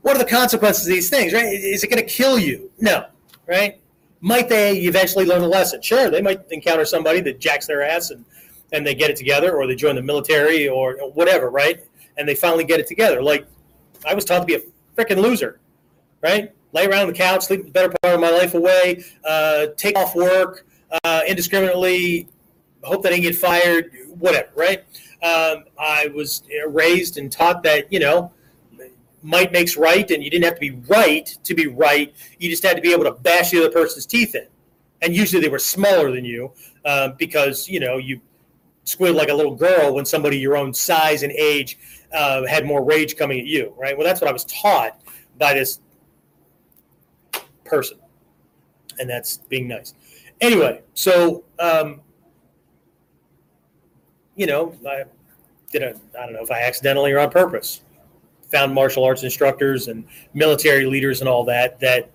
what are the consequences of these things, right? Is it going to kill you? No, right? Might they eventually learn a lesson? Sure, they might encounter somebody that jacks their ass and, and they get it together, or they join the military or whatever, right? And they finally get it together. Like I was taught to be a freaking loser, right? Lay around on the couch, sleep the better part of my life away, uh, take off work uh, indiscriminately, hope that I get fired, whatever, right? Um, I was raised and taught that, you know, might makes right, and you didn't have to be right to be right. You just had to be able to bash the other person's teeth in. And usually they were smaller than you um, because, you know, you squealed like a little girl when somebody your own size and age uh, had more rage coming at you, right? Well, that's what I was taught by this person. And that's being nice. Anyway, so um, you know, I did a, I don't know if I accidentally or on purpose found martial arts instructors and military leaders and all that that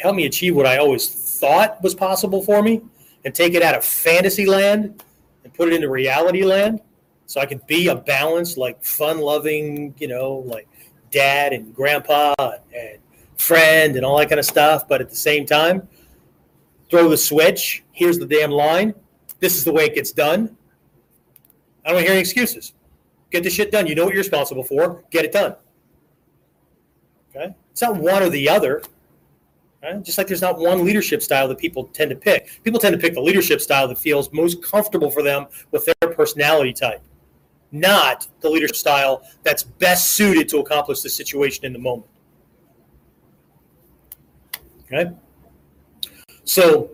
helped me achieve what I always thought was possible for me and take it out of fantasy land and put it into reality land so I could be a balanced, like fun loving, you know, like dad and grandpa and friend and all that kind of stuff. But at the same time, throw the switch. Here's the damn line. This is the way it gets done. I don't want to hear any excuses. Get the shit done. You know what you're responsible for. Get it done. Okay? It's not one or the other. Just like there's not one leadership style that people tend to pick. People tend to pick the leadership style that feels most comfortable for them with their personality type, not the leadership style that's best suited to accomplish the situation in the moment. Okay? So,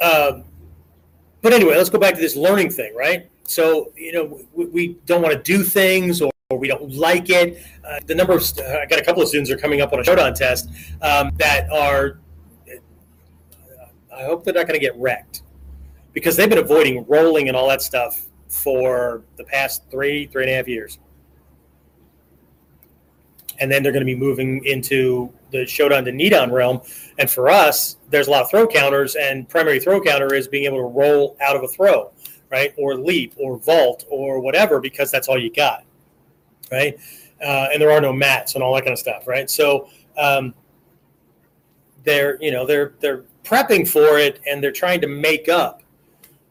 uh, but anyway, let's go back to this learning thing, right? So, you know, we, we don't want to do things or, or we don't like it. Uh, the number of, uh, I got a couple of students are coming up on a Shodan test um, that are, I hope they're not going to get wrecked because they've been avoiding rolling and all that stuff for the past three, three and a half years. And then they're going to be moving into the Shodan to Nidan realm. And for us, there's a lot of throw counters, and primary throw counter is being able to roll out of a throw, right? Or leap or vault or whatever, because that's all you got, right? Uh, and there are no mats and all that kind of stuff, right? So um, they're, you know, they're they're prepping for it, and they're trying to make up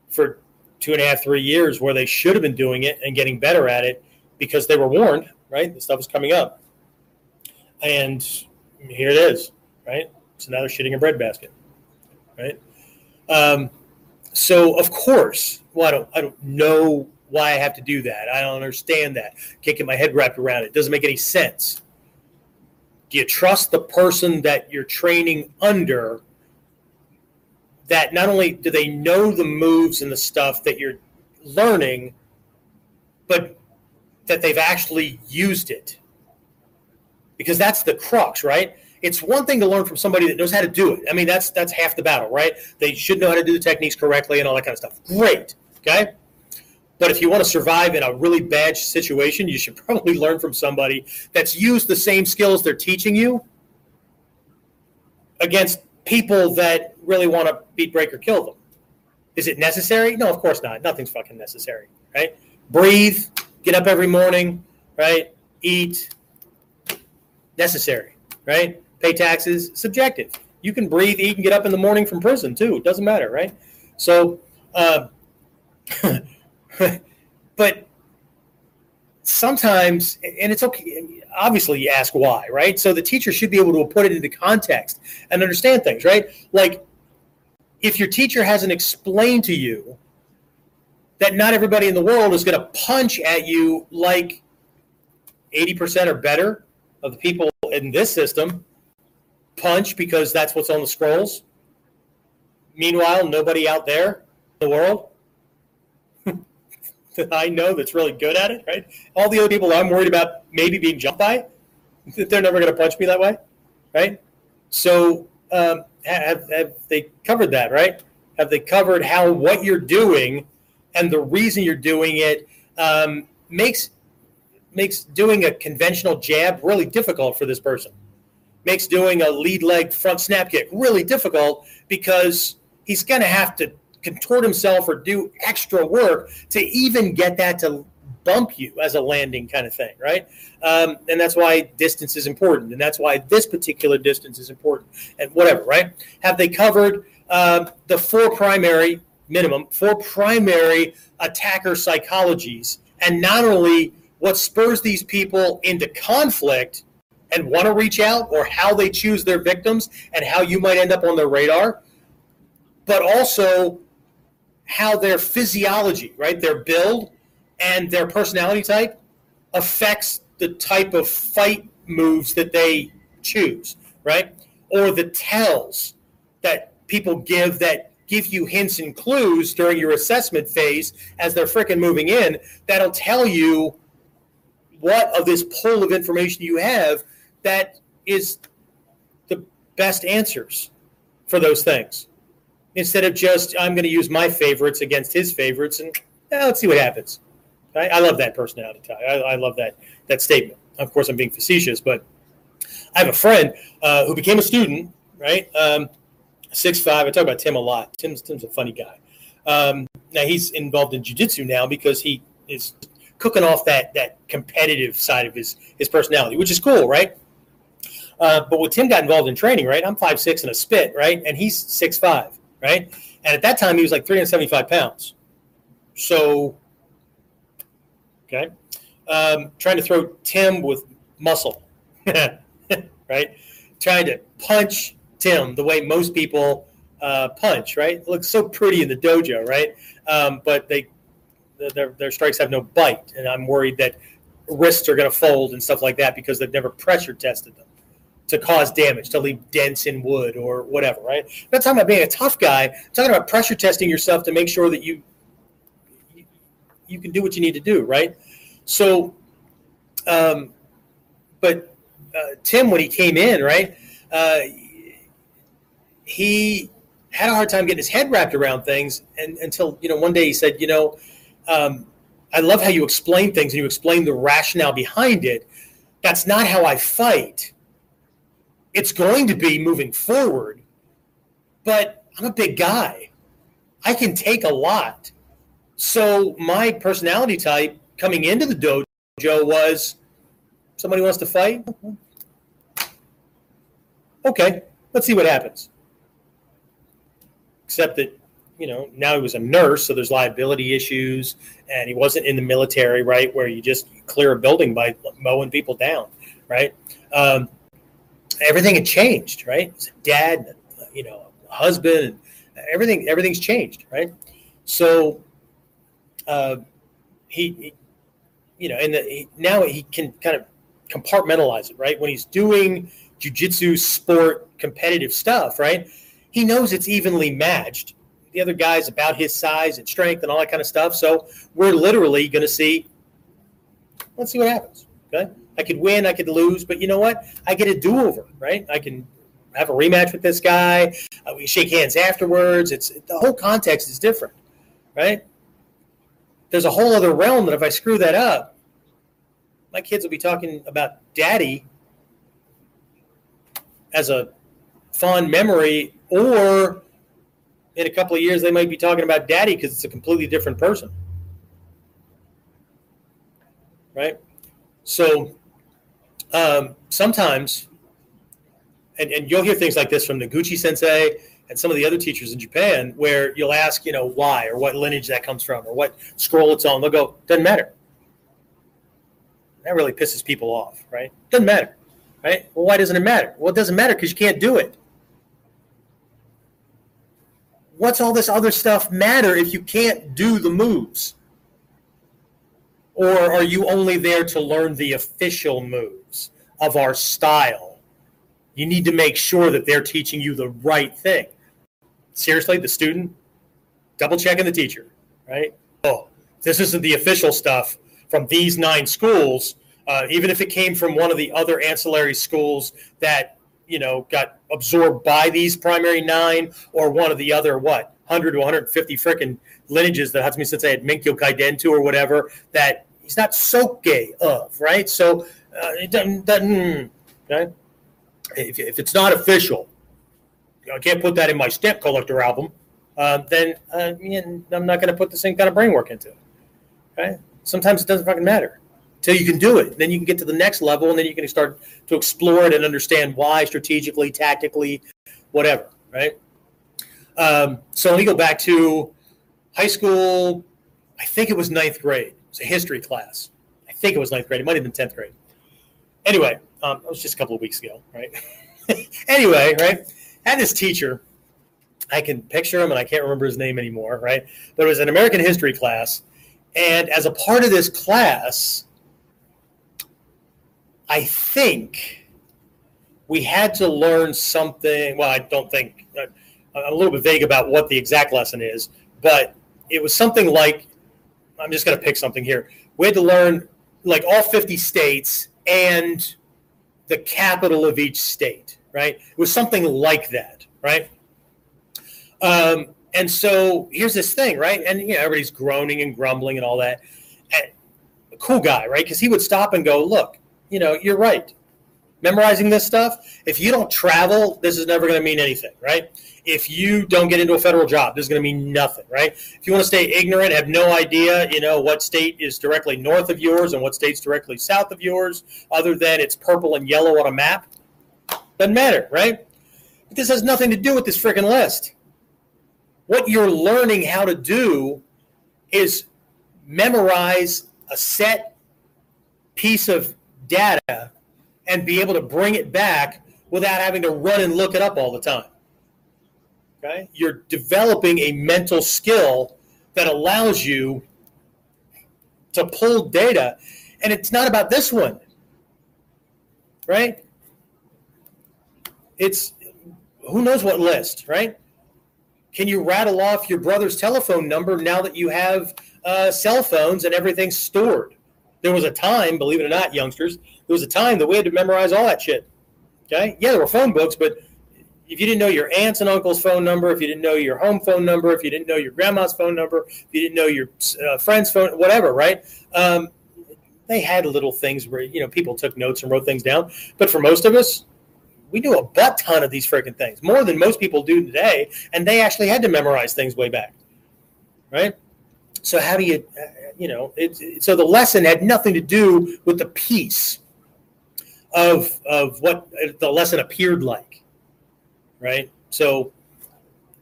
for two and a half, three years where they should have been doing it and getting better at it because they were warned, right? The stuff is coming up. And here it is, right? So now they're shitting a breadbasket, right? Um, so of course, well, I don't, I don't know why I have to do that. I don't understand that. Can't get my head wrapped around it. it. Doesn't make any sense. Do you trust the person that you're training under? That not only do they know the moves and the stuff that you're learning, but that they've actually used it. Because that's the crux, right? It's one thing to learn from somebody that knows how to do it. I mean, that's that's half the battle, right? They should know how to do the techniques correctly and all that kind of stuff. Great, okay. But if you want to survive in a really bad situation, you should [LAUGHS] probably learn from somebody that's used the same skills they're teaching you against people that really want to beat, break, or kill them. Is it necessary? No, of course not. Nothing's fucking necessary, right? Breathe, get up every morning, right? Eat. Necessary, right? Pay taxes, subjective. You can breathe, eat, and get up in the morning from prison too. It doesn't matter, right? So, uh, [LAUGHS] but sometimes, and it's okay. Obviously, you ask why, right? So the teacher should be able to put it into context and understand things, right? Like if your teacher hasn't explained to you that not everybody in the world is going to punch at you like 80% or better of the people in this system punch because that's what's on the scrolls. Meanwhile, nobody out there in the world [LAUGHS] that I know that's really good at it, right? All the other people I'm worried about maybe being jumped by, they're never going to punch me that way, right? So um, have, have they covered that, right? Have they covered how what you're doing and the reason you're doing it um, makes makes doing a conventional jab really difficult for this person? Makes doing a lead leg front snap kick really difficult because he's going to have to contort himself or do extra work to even get that to bump you as a landing kind of thing, right? Um, and that's why distance is important, and that's why this particular distance is important, and whatever, right? Have they covered uh, the four primary minimum, four primary attacker psychologies, and not only what spurs these people into conflict and want to reach out or how they choose their victims and how you might end up on their radar, but also how their physiology, right, their build and their personality type affects the type of fight moves that they choose, right? Or the tells that people give that give you hints and clues during your assessment phase as they're freaking moving in that'll tell you what of this pool of information you have that is the best answers for those things instead of just I'm going to use my favorites against his favorites and eh, let's see what happens. I, I love that personality type. I, I, love that that statement. Of course, I'm being facetious, but I have a friend uh, who became a student. Right, um, six five. I talk about Tim a lot. Tim's Tim's a funny guy. Um, now he's involved in jujitsu now because he is cooking off that that competitive side of his his personality, which is cool, right? Uh, but when Tim got involved in training, right, I'm five six and a spit, right, and he's six five, right, and at that time he was like 375 pounds. So, okay, um, trying to throw Tim with muscle, [LAUGHS] right, trying to punch Tim the way most people uh, punch, right? It looks so pretty in the dojo, right? Um, but they their, their strikes have no bite, and I'm worried that wrists are going to fold and stuff like that because they've never pressure tested them to cause damage, to leave dents in wood or whatever, right? I'm not talking about being a tough guy. I'm talking about pressure testing yourself to make sure that you you can do what you need to do, right? So, um, but uh, Tim, when he came in, right, uh, he had a hard time getting his head wrapped around things, and until you know one day he said, you know, um, I love how you explain things and you explain the rationale behind it. That's not how I fight. It's going to be moving forward, but I'm a big guy. I can take a lot. So my personality type coming into the dojo was somebody wants to fight. Okay, let's see what happens. Except that, you know, now he was a nurse, so there's liability issues, and he wasn't in the military, right, where you just clear a building by mowing people down, right? Um, everything had changed, right? Dad, you know, husband, everything, everything's changed, right? So uh, he, he, you know, and now he can kind of compartmentalize it, right? When he's doing jujitsu, sport, competitive stuff, right? He knows it's evenly matched. The other guy's about his size and strength and all that kind of stuff. So we're literally going to see. Let's see what happens. Okay, I could win, I could lose, but you know what? I get a do-over, right? I can have a rematch with this guy. Uh, we shake hands afterwards. It's the whole context is different, right? there's a whole other realm that if I screw that up, my kids will be talking about daddy as a fond memory, or in a couple of years, they might be talking about daddy because it's a completely different person. Right? So um, sometimes, and, and you'll hear things like this from Noguchi sensei and some of the other teachers in Japan where you'll ask, you know, why or what lineage that comes from or what scroll it's on. They'll go, doesn't matter. That really pisses people off, right? Doesn't matter, right? Well, why doesn't it matter? Well, it doesn't matter because you can't do it. What's all this other stuff matter if you can't do the moves? Or are you only there to learn the official moves of our style? You need to make sure that they're teaching you the right thing seriously, the student, double checking the teacher, right? Oh, this isn't the official stuff from these nine schools. Uh, even if it came from one of the other ancillary schools that you know got absorbed by these primary nine, or one of the other what 100 to 150 freaking lineages that Hatsumi Sensei had Menkyo Kaiden or whatever that he's not Soke of, right? So uh, it doesn't, doesn't okay? if, if it's not official, I can't put that in my stamp collector album, uh, then uh, I'm not going to put the same kind of brain work into it. Right? Sometimes it doesn't fucking matter until you can do it. Then you can get to the next level, and then you can start to explore it and understand why strategically, tactically, whatever. Right? Um, so let me go back to high school. I think it was ninth grade. It was a history class. I think it was ninth grade. It might have been tenth grade. Anyway, um, it was just a couple of weeks ago, right? [LAUGHS] anyway, right? had this teacher. I can picture him, and I can't remember his name anymore, right? But it was an American history class, and as a part of this class, I think we had to learn something. Well, I don't think I'm a little bit vague about what the exact lesson is, but it was something like I'm just going to pick something here. We had to learn like all 50 states and the capital of each state right? It was something like that, right? Um, and so here's this thing, right? And you know, everybody's groaning and grumbling and all that. And a cool guy, right? Because he would stop and go, "Look, you know, you're right. Memorizing this stuff. If you don't travel, this is never going to mean anything, right? If you don't get into a federal job, this is going to mean nothing, right? If you want to stay ignorant, have no idea, you know, what state is directly north of yours and what state's directly south of yours, other than it's purple and yellow on a map, doesn't matter, right? But this has nothing to do with this freaking list. What you're learning how to do is memorize a set piece of data and be able to bring it back without having to run and look it up all the time. Okay? You're developing a mental skill that allows you to pull data. And it's not about this one, right? it's who knows what list, right? Can you rattle off your brother's telephone number now that you have uh, cell phones and everything's stored? There was a time, believe it or not, youngsters, there was a time that we had to memorize all that shit. Okay, yeah, there were phone books, but if you didn't know your aunt's and uncle's phone number, if you didn't know your home phone number, if you didn't know your grandma's phone number, if you didn't know your uh, friend's phone, whatever, right? Um, they had little things where you know people took notes and wrote things down. But for most of us, we knew a butt ton of these freaking things, more than most people do today, and they actually had to memorize things way back, right? So how do you, uh, you know, it, it, so the lesson had nothing to do with the piece of of what the lesson appeared like, right? So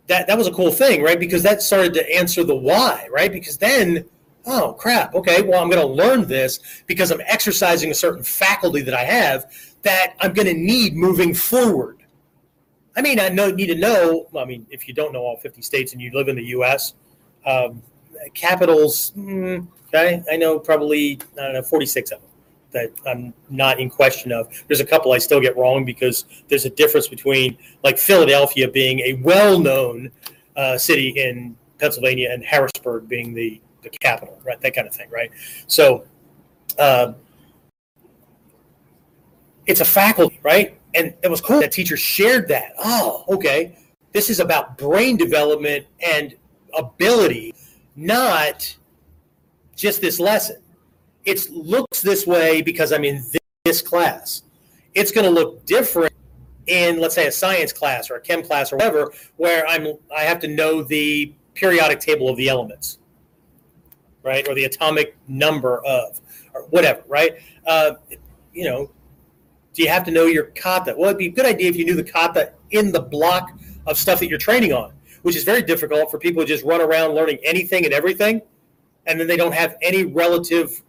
that that was a cool thing, right? Because that started to answer the why, right? Because then oh crap okay well i'm going to learn this because i'm exercising a certain faculty that i have that i'm going to need moving forward i mean i know, need to know i mean if you don't know all 50 states and you live in the us um, capitals mm, okay i know probably i don't know 46 of them that i'm not in question of there's a couple i still get wrong because there's a difference between like philadelphia being a well-known uh, city in pennsylvania and harrisburg being the the capital, right? That kind of thing, right? So uh, it's a faculty, right? And it was cool that teachers shared that. Oh, okay. This is about brain development and ability, not just this lesson. It looks this way because I'm in this class. It's going to look different in, let's say, a science class or a chem class or whatever, where I'm I have to know the periodic table of the elements right? Or the atomic number of, or whatever, right? Uh, you know, do you have to know your kata? Well, it'd be a good idea if you knew the kata in the block of stuff that you're training on, which is very difficult for people to just run around learning anything and everything, and then they don't have any relative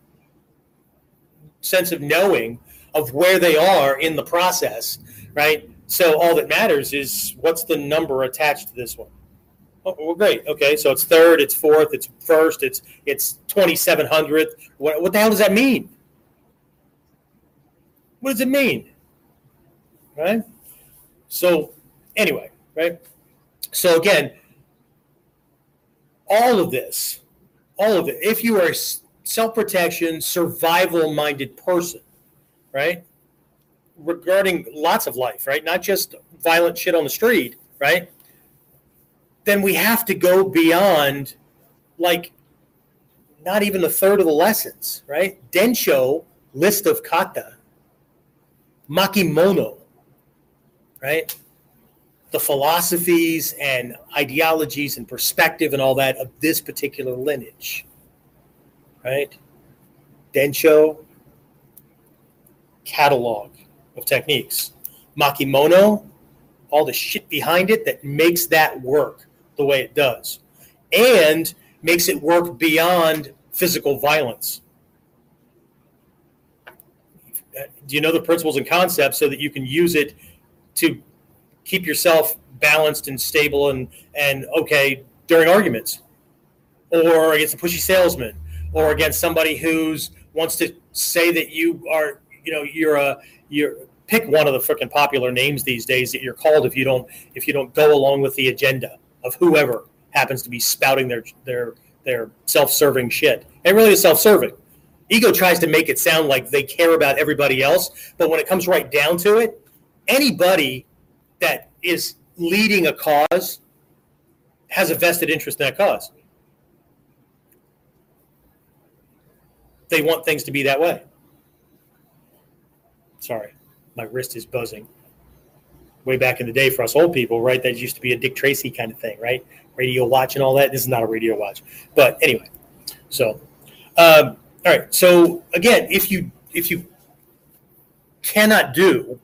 sense of knowing of where they are in the process, right? So all that matters is what's the number attached to this one. Oh, well, great. Okay, so it's third, it's fourth, it's first, it's it's twenty seven hundredth. What what the hell does that mean? What does it mean? Right. So anyway, right. So again, all of this, all of it. If you are self protection, survival minded person, right, regarding lots of life, right, not just violent shit on the street, right? Then we have to go beyond like not even a third of the lessons, right? Densho, list of kata, makimono, right? The philosophies and ideologies and perspective and all that of this particular lineage, right? Densho, catalog of techniques. Makimono, all the shit behind it that makes that work the way it does and makes it work beyond physical violence. Do you know the principles and concepts so that you can use it to keep yourself balanced and stable and, and okay during arguments or against a pushy salesman or against somebody who's wants to say that you are you know you're a you're pick one of the freaking popular names these days that you're called if you don't if you don't go along with the agenda of whoever happens to be spouting their their their self-serving shit. It really is self-serving. Ego tries to make it sound like they care about everybody else, but when it comes right down to it, anybody that is leading a cause has a vested interest in that cause. They want things to be that way. Sorry, my wrist is buzzing way back in the day for us old people, right? That used to be a Dick Tracy kind of thing, right? Radio watch and all that. This is not a radio watch, but anyway. So, um, all right. So again, if you if you cannot do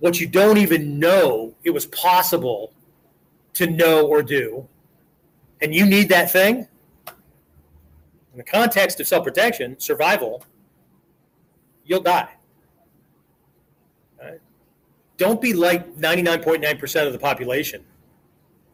what you don't even know it was possible to know or do, and you need that thing in the context of self protection, survival, you'll die don't be like 99.9% of the population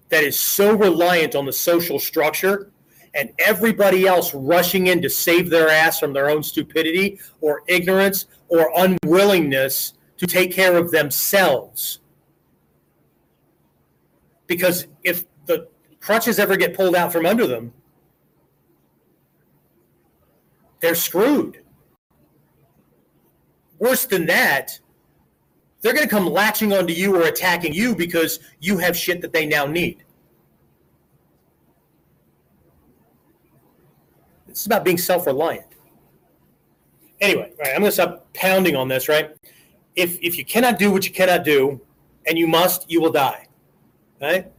that is so reliant on the social structure and everybody else rushing in to save their ass from their own stupidity or ignorance or unwillingness to take care of themselves. Because if the crutches ever get pulled out from under them, they're screwed. Worse than that, they're going to come latching onto you or attacking you because you have shit that they now need. This is about being self reliant. Anyway, right, I'm going to stop pounding on this, right? If, if you cannot do what you cannot do and you must, you will die. Right?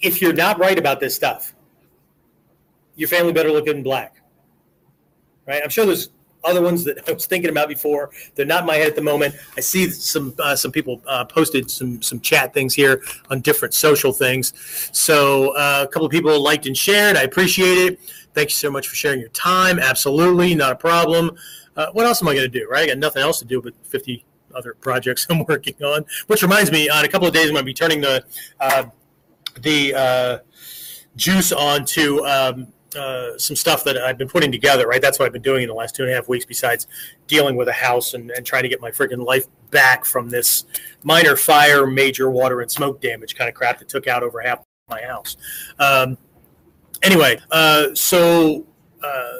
If you're not right about this stuff, your family better look good in black. Right? I'm sure there's other ones that [LAUGHS] I was thinking about before. They're not in my head at the moment. I see some uh, some people uh, posted some some chat things here on different social things. So uh, a couple of people liked and shared. I appreciate it. Thank you so much for sharing your time. Absolutely, not a problem. Uh, what else am I going to do? Right, I got nothing else to do but 50 other projects [LAUGHS] I'm working on. Which reminds me, on a couple of days, I'm going to be turning the uh, the uh, juice on to um, uh, some stuff that I've been putting together, right? That's what I've been doing in the last two and a half weeks, besides dealing with a house and, and trying to get my freaking life back from this minor fire, major water and smoke damage kind of crap that took out over half my house. Um, anyway, uh, so uh,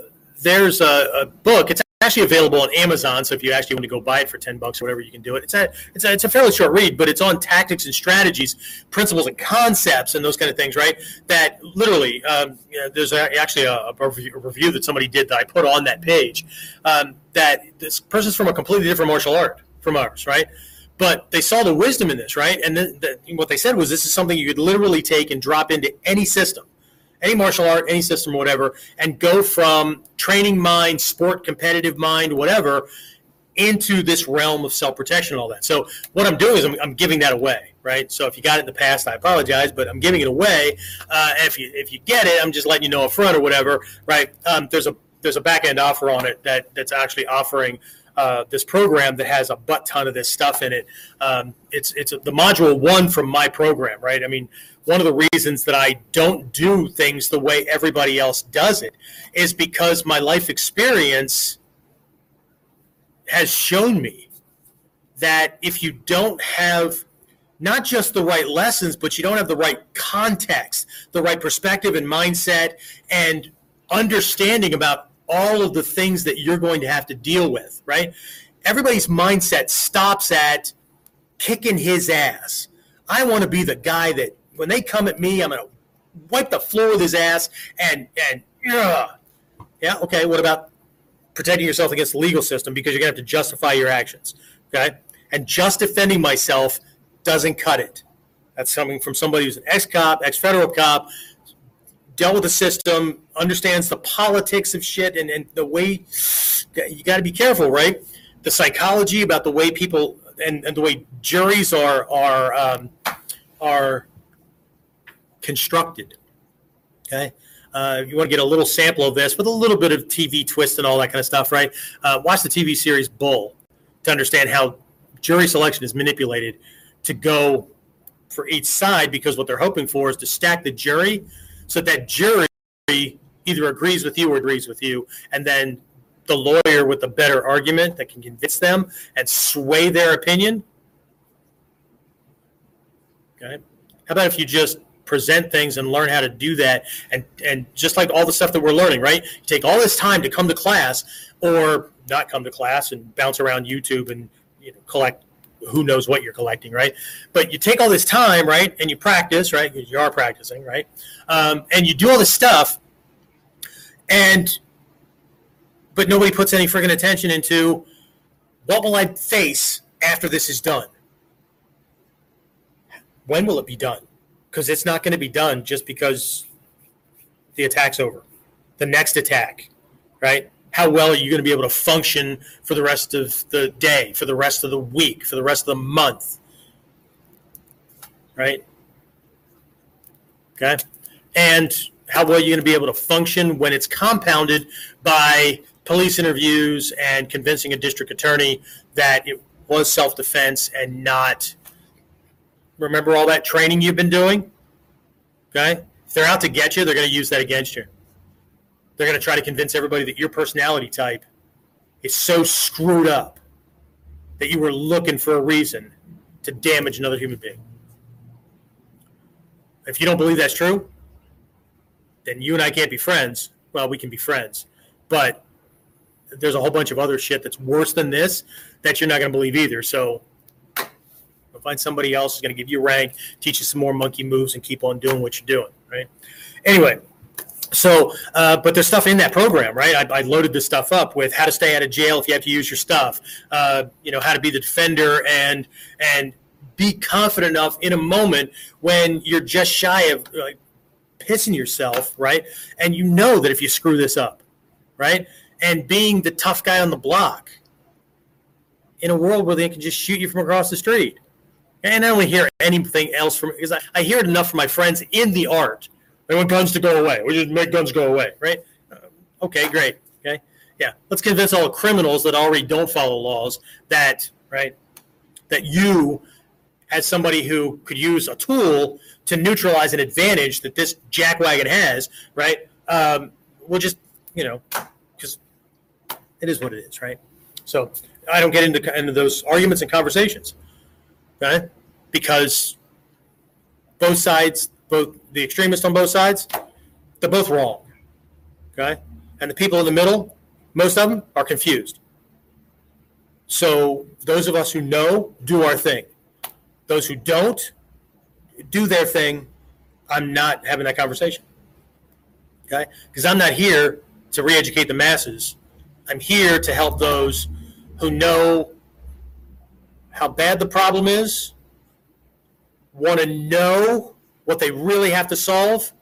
there's a, a, book. It's actually available on Amazon. So if you actually want to go buy it for ten bucks or whatever, you can do it. It's a it's a, it's a fairly short read, but it's on tactics and strategies, principles and concepts, and those kind of things, right? That literally, um, you know, there's a, actually a, a, review that somebody did that I put on that page. Um, that this person's from a completely different martial art from ours, right? But they saw the wisdom in this, right? And then the, what they said was, this is something you could literally take and drop into any system any martial art, any system, whatever, and go from training mind, sport, competitive mind, whatever, into this realm of self protection and all that. So what I'm doing is I'm, I'm, giving that away, right? So if you got it in the past, I apologize, but I'm giving it away. Uh, if you if you get it, I'm just letting you know up front or whatever, right? Um, there's a there's a back end offer on it that that's actually offering. Uh, this program that has a butt ton of this stuff in it. Um, it's it's the module one from my program, right? I mean, one of the reasons that I don't do things the way everybody else does it is because my life experience has shown me that if you don't have not just the right lessons, but you don't have the right context, the right perspective and mindset, and understanding about all of the things that you're going to have to deal with, right? Everybody's mindset stops at kicking his ass. I want to be the guy that when they come at me, I'm to wipe the floor with his ass and and uh, yeah, okay. What about protecting yourself against the legal system because you're gonna have to justify your actions, okay? And just defending myself doesn't cut it. That's coming from somebody who's an ex-cop, ex-federal cop, dealt with the system, understands the politics of shit, and, and the way you got to be careful, right? The psychology about the way people and, and the way juries are are um, are constructed. Okay. Uh, you want to get a little sample of this with a little bit of TV twist and all that kind of stuff, right? Uh, watch the TV series Bull to understand how jury selection is manipulated to go for each side because what they're hoping for is to stack the jury so that jury either agrees with you or agrees with you, and then the lawyer with the better argument that can convince them and sway their opinion. Okay. How about if you just present things and learn how to do that. And and just like all the stuff that we're learning right? You take all this time to come to class or not come to class and bounce around youtube and you know collect who knows what you're collecting right? But you take all this time right? And you practice right? Because you are practicing right? Um, and you do all this stuff and but nobody puts any friggin' attention into what will i face after this is done? When will it be done because it's not going to be done just because the attack's over. The next attack, right? How well are you going to be able to function for the rest of the day, for the rest of the week, for the rest of the month? Right? Okay. And how well are you going to be able to function when it's compounded by police interviews and convincing a district attorney that it was self defense and not Remember all that training you've been doing? Okay? If they're out to get you, they're going to use that against you. They're going to try to convince everybody that your personality type is so screwed up that you were looking for a reason to damage another human being. If you don't believe that's true, then you and I can't be friends. Well, we can be friends, but there's a whole bunch of other shit that's worse than this that you're not going to believe either. So find somebody else who's going to give you rank, teach you some more monkey moves, and keep on doing what you're doing. Right. Anyway, so, uh, but there's stuff in that program, right? I, I, loaded this stuff up with how to stay out of jail if you have to use your stuff. Uh, you know, how to be the defender and and be confident enough in a moment when you're just shy of like pissing yourself, right? And you know that if you screw this up, right? And being the tough guy on the block in a world where they can just shoot you from across the street. And I don't hear anything else from because I, I hear it enough from my friends in the art. They want guns to go away. We just make guns go away, right? Uh, okay, great. Okay, yeah. Let's convince all criminals that already don't follow laws that right that you, as somebody who could use a tool to neutralize an advantage that this jackwagon has, right? Um, we'll just you know because it is what it is, right? So I don't get into into those arguments and conversations, right? Because both sides, both the extremists on both sides, they're both wrong, okay? And the people in the middle, most of them are confused. So those of us who know do our thing. Those who don't do their thing. I'm not having that conversation. Okay? Because I'm not here to re educate the masses. I'm here to help those who know how bad the problem is, want to know what they really have to solve,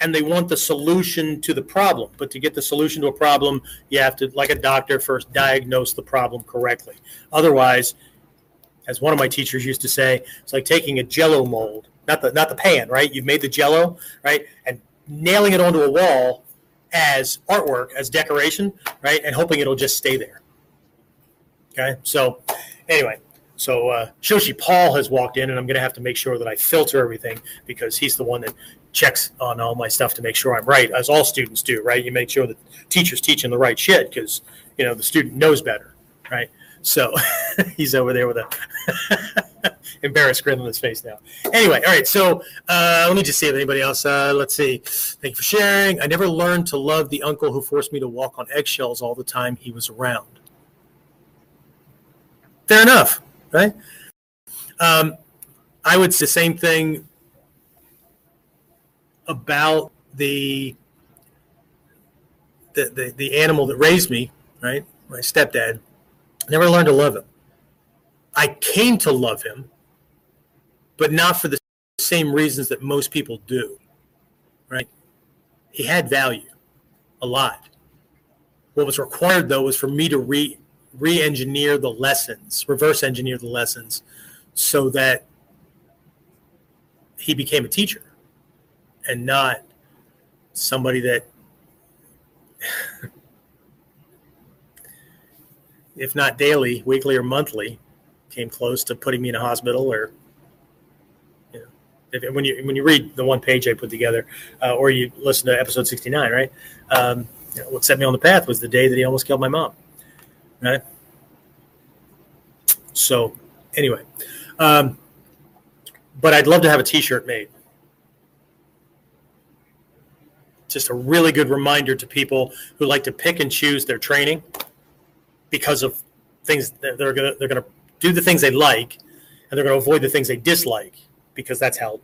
and they want the solution to the problem. But to get the solution to a problem, you have to, like a doctor, first diagnose the problem correctly. Otherwise, as one of my teachers used to say, it's like taking a jello mold, not the not the pan, right? You've made the jello, right? And nailing it onto a wall as artwork, as decoration, right? And hoping it'll just stay there. Okay, so anyway, so uh, Shoshi Paul has walked in, and I'm going to have to make sure that I filter everything because he's the one that checks on all my stuff to make sure I'm right, as all students do, right? You make sure that teacher's teaching the right shit because you know the student knows better, right? So [LAUGHS] he's over there with a [LAUGHS] embarrassed grin on his face now. Anyway, all right. So uh, let me just see if anybody else. Uh, let's see. Thank you for sharing. I never learned to love the uncle who forced me to walk on eggshells all the time he was around fair enough, right? Um, I would say the same thing about the, the the the animal that raised me, right? My stepdad. Never learned to love him. I came to love him, but not for the same reasons that most people do, right? He had value, a lot. What was required though was for me to read re-engineer the lessons, reverse engineer the lessons, so that he became a teacher and not somebody that, [SIGHS] if not daily, weekly, or monthly, came close to putting me in a hospital or. If, when you when you read the one page I put together, uh, or you listen to episode sixty nine, right? Um, what set me on the path was the day that he almost killed my mom right? So, anyway, um, but I'd love to have a T-shirt made. Just a really good reminder to people who like to pick and choose their training because of things that they're gonna they're gonna do the things they like, and they're gonna avoid the things they dislike because that's how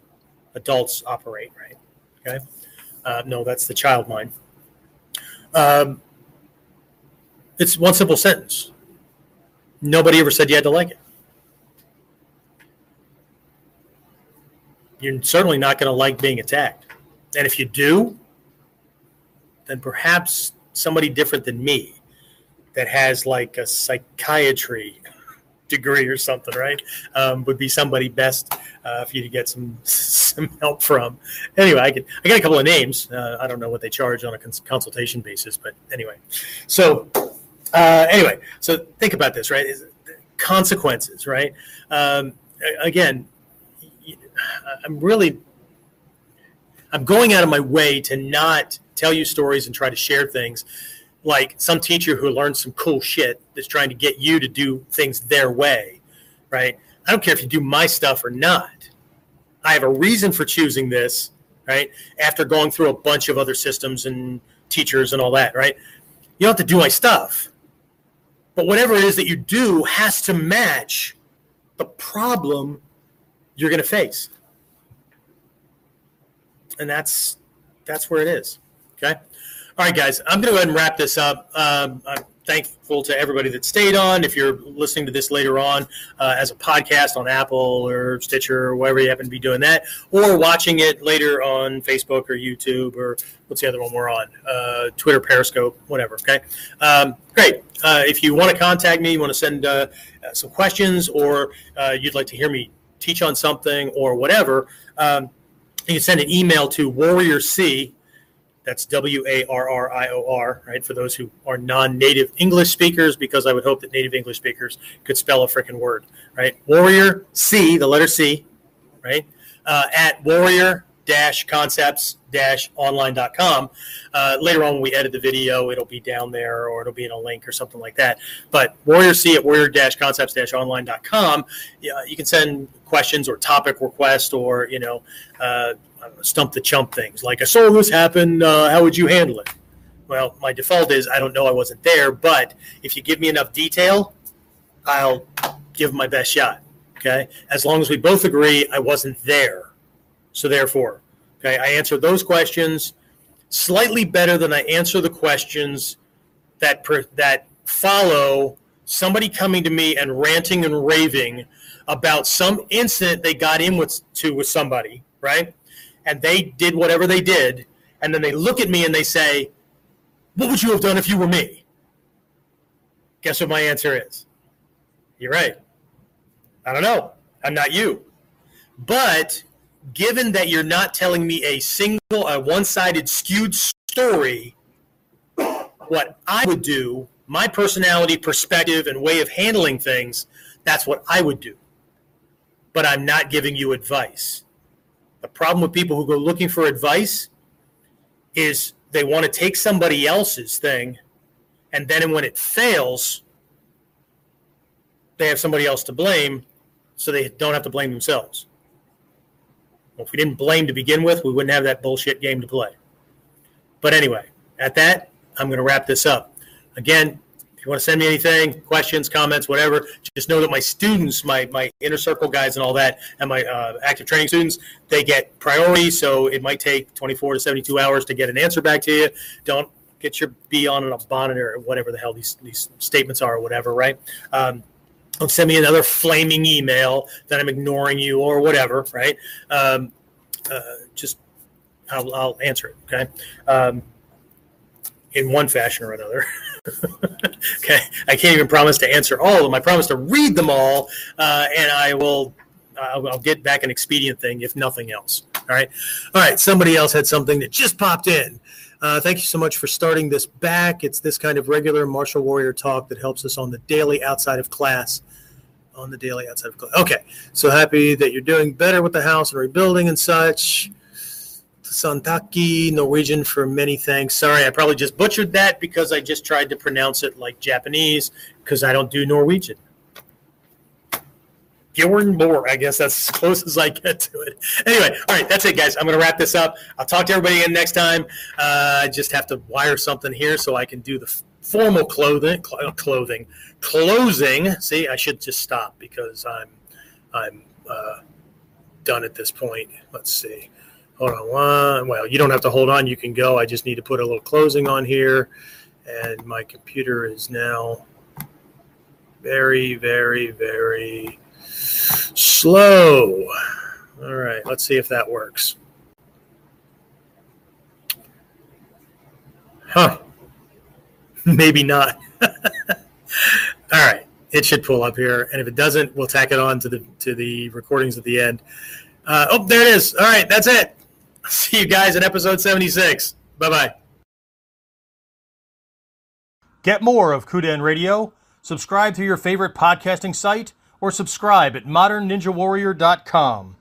adults operate, right? Okay. Uh, no, that's the child mind. Um, it's one simple sentence. Nobody ever said you had to like it. You're certainly not going to like being attacked. And if you do, then perhaps somebody different than me that has like a psychiatry degree or something, right? Um, would be somebody best uh, for you to get some [LAUGHS] some help from. Anyway, I get I got a couple of names. Uh, I don't know what they charge on a cons- consultation basis, but anyway. So uh, anyway, so think about this, right? Consequences, right? Um, again, I'm really, I'm going out of my way to not tell you stories and try to share things like some teacher who learned some cool shit that's trying to get you to do things their way, right? I don't care if you do my stuff or not. I have a reason for choosing this, right? After going through a bunch of other systems and teachers and all that, right? You don't have to do my stuff. But whatever it is that you do has to match the problem you're going to face. And that's that's where it is. Okay. All right, guys, I'm going to go ahead and wrap this up. Um, I'm thankful to everybody that stayed on. If you're listening to this later on uh, as a podcast on Apple or Stitcher or wherever you happen to be doing that, or watching it later on Facebook or YouTube or what's the other one we're on? Uh, Twitter, Periscope, whatever. Okay. Um, great. Uh, if you want to contact me, you want to send uh, some questions, or uh, you'd like to hear me teach on something or whatever, um, you can send an email to Warrior C that's W A R R I O R, right? For those who are non native English speakers, because I would hope that native English speakers could spell a freaking word, right? Warrior C, the letter C, right? Uh, at warrior concepts online.com. Uh, later on, when we edit the video, it'll be down there or it'll be in a link or something like that. But Warrior C at warrior concepts online.com, yeah, you can send questions or topic requests or, you know, uh, stump the chump things like I saw this happen. Uh, how would you handle it? Well, my default is I don't know. I wasn't there, but if you give me enough detail, I'll give my best shot. Okay, as long as we both agree I wasn't there. So therefore, okay, I answer those questions slightly better than I answer the questions that per, that follow somebody coming to me and ranting and raving about some incident they got in with to with somebody, right? And they did whatever they did, and then they look at me and they say, What would you have done if you were me? Guess what my answer is? You're right. I don't know. I'm not you. But given that you're not telling me a single, a one sided, skewed story, what I would do, my personality, perspective, and way of handling things, that's what I would do. But I'm not giving you advice. The problem with people who go looking for advice is they want to take somebody else's thing, and then when it fails, they have somebody else to blame, so they don't have to blame themselves. Well, if we didn't blame to begin with, we wouldn't have that bullshit game to play. But anyway, at that, I'm going to wrap this up. Again, you want to send me anything, questions, comments, whatever, just know that my students, my, my inner circle guys and all that, and my uh, active training students, they get priority. So it might take 24 to 72 hours to get an answer back to you. Don't get your B on a bonnet or whatever the hell these, these statements are or whatever, right? Um, don't send me another flaming email that I'm ignoring you or whatever, right? Um, uh, just I'll, I'll, answer it, okay? Um, in one fashion or another. [LAUGHS] okay, I can't even promise to answer all of them. I promise to read them all, uh, and I will. I'll, I'll get back an expedient thing if nothing else. All right, all right. Somebody else had something that just popped in. Uh, thank you so much for starting this back. It's this kind of regular martial warrior talk that helps us on the daily outside of class. On the daily outside of class. Okay, so happy that you're doing better with the house and rebuilding and such. Santaki, Norwegian for many thanks. Sorry, I probably just butchered that because I just tried to pronounce it like Japanese because I don't do Norwegian. Gilwern more, I guess that's as close as I get to it. Anyway, all right, that's it, guys. I'm going to wrap this up. I'll talk to everybody again next time. Uh, I just have to wire something here so I can do the formal clothing, clothing, closing. See, I should just stop because I'm, I'm uh, done at this point. Let's see. Hold on one. Well, you don't have to hold on. You can go. I just need to put a little closing on here. And my computer is now very, very, very slow. All right. Let's see if that works. Huh. [LAUGHS] Maybe not. [LAUGHS] All right. It should pull up here. And if it doesn't, we'll tack it on to the to the recordings at the end. Uh, oh, there it is. All right, that's it. [LAUGHS] See you guys in episode 76. Bye bye. Get more of Kuden Radio. Subscribe to your favorite podcasting site or subscribe at modernninjawarrior.com.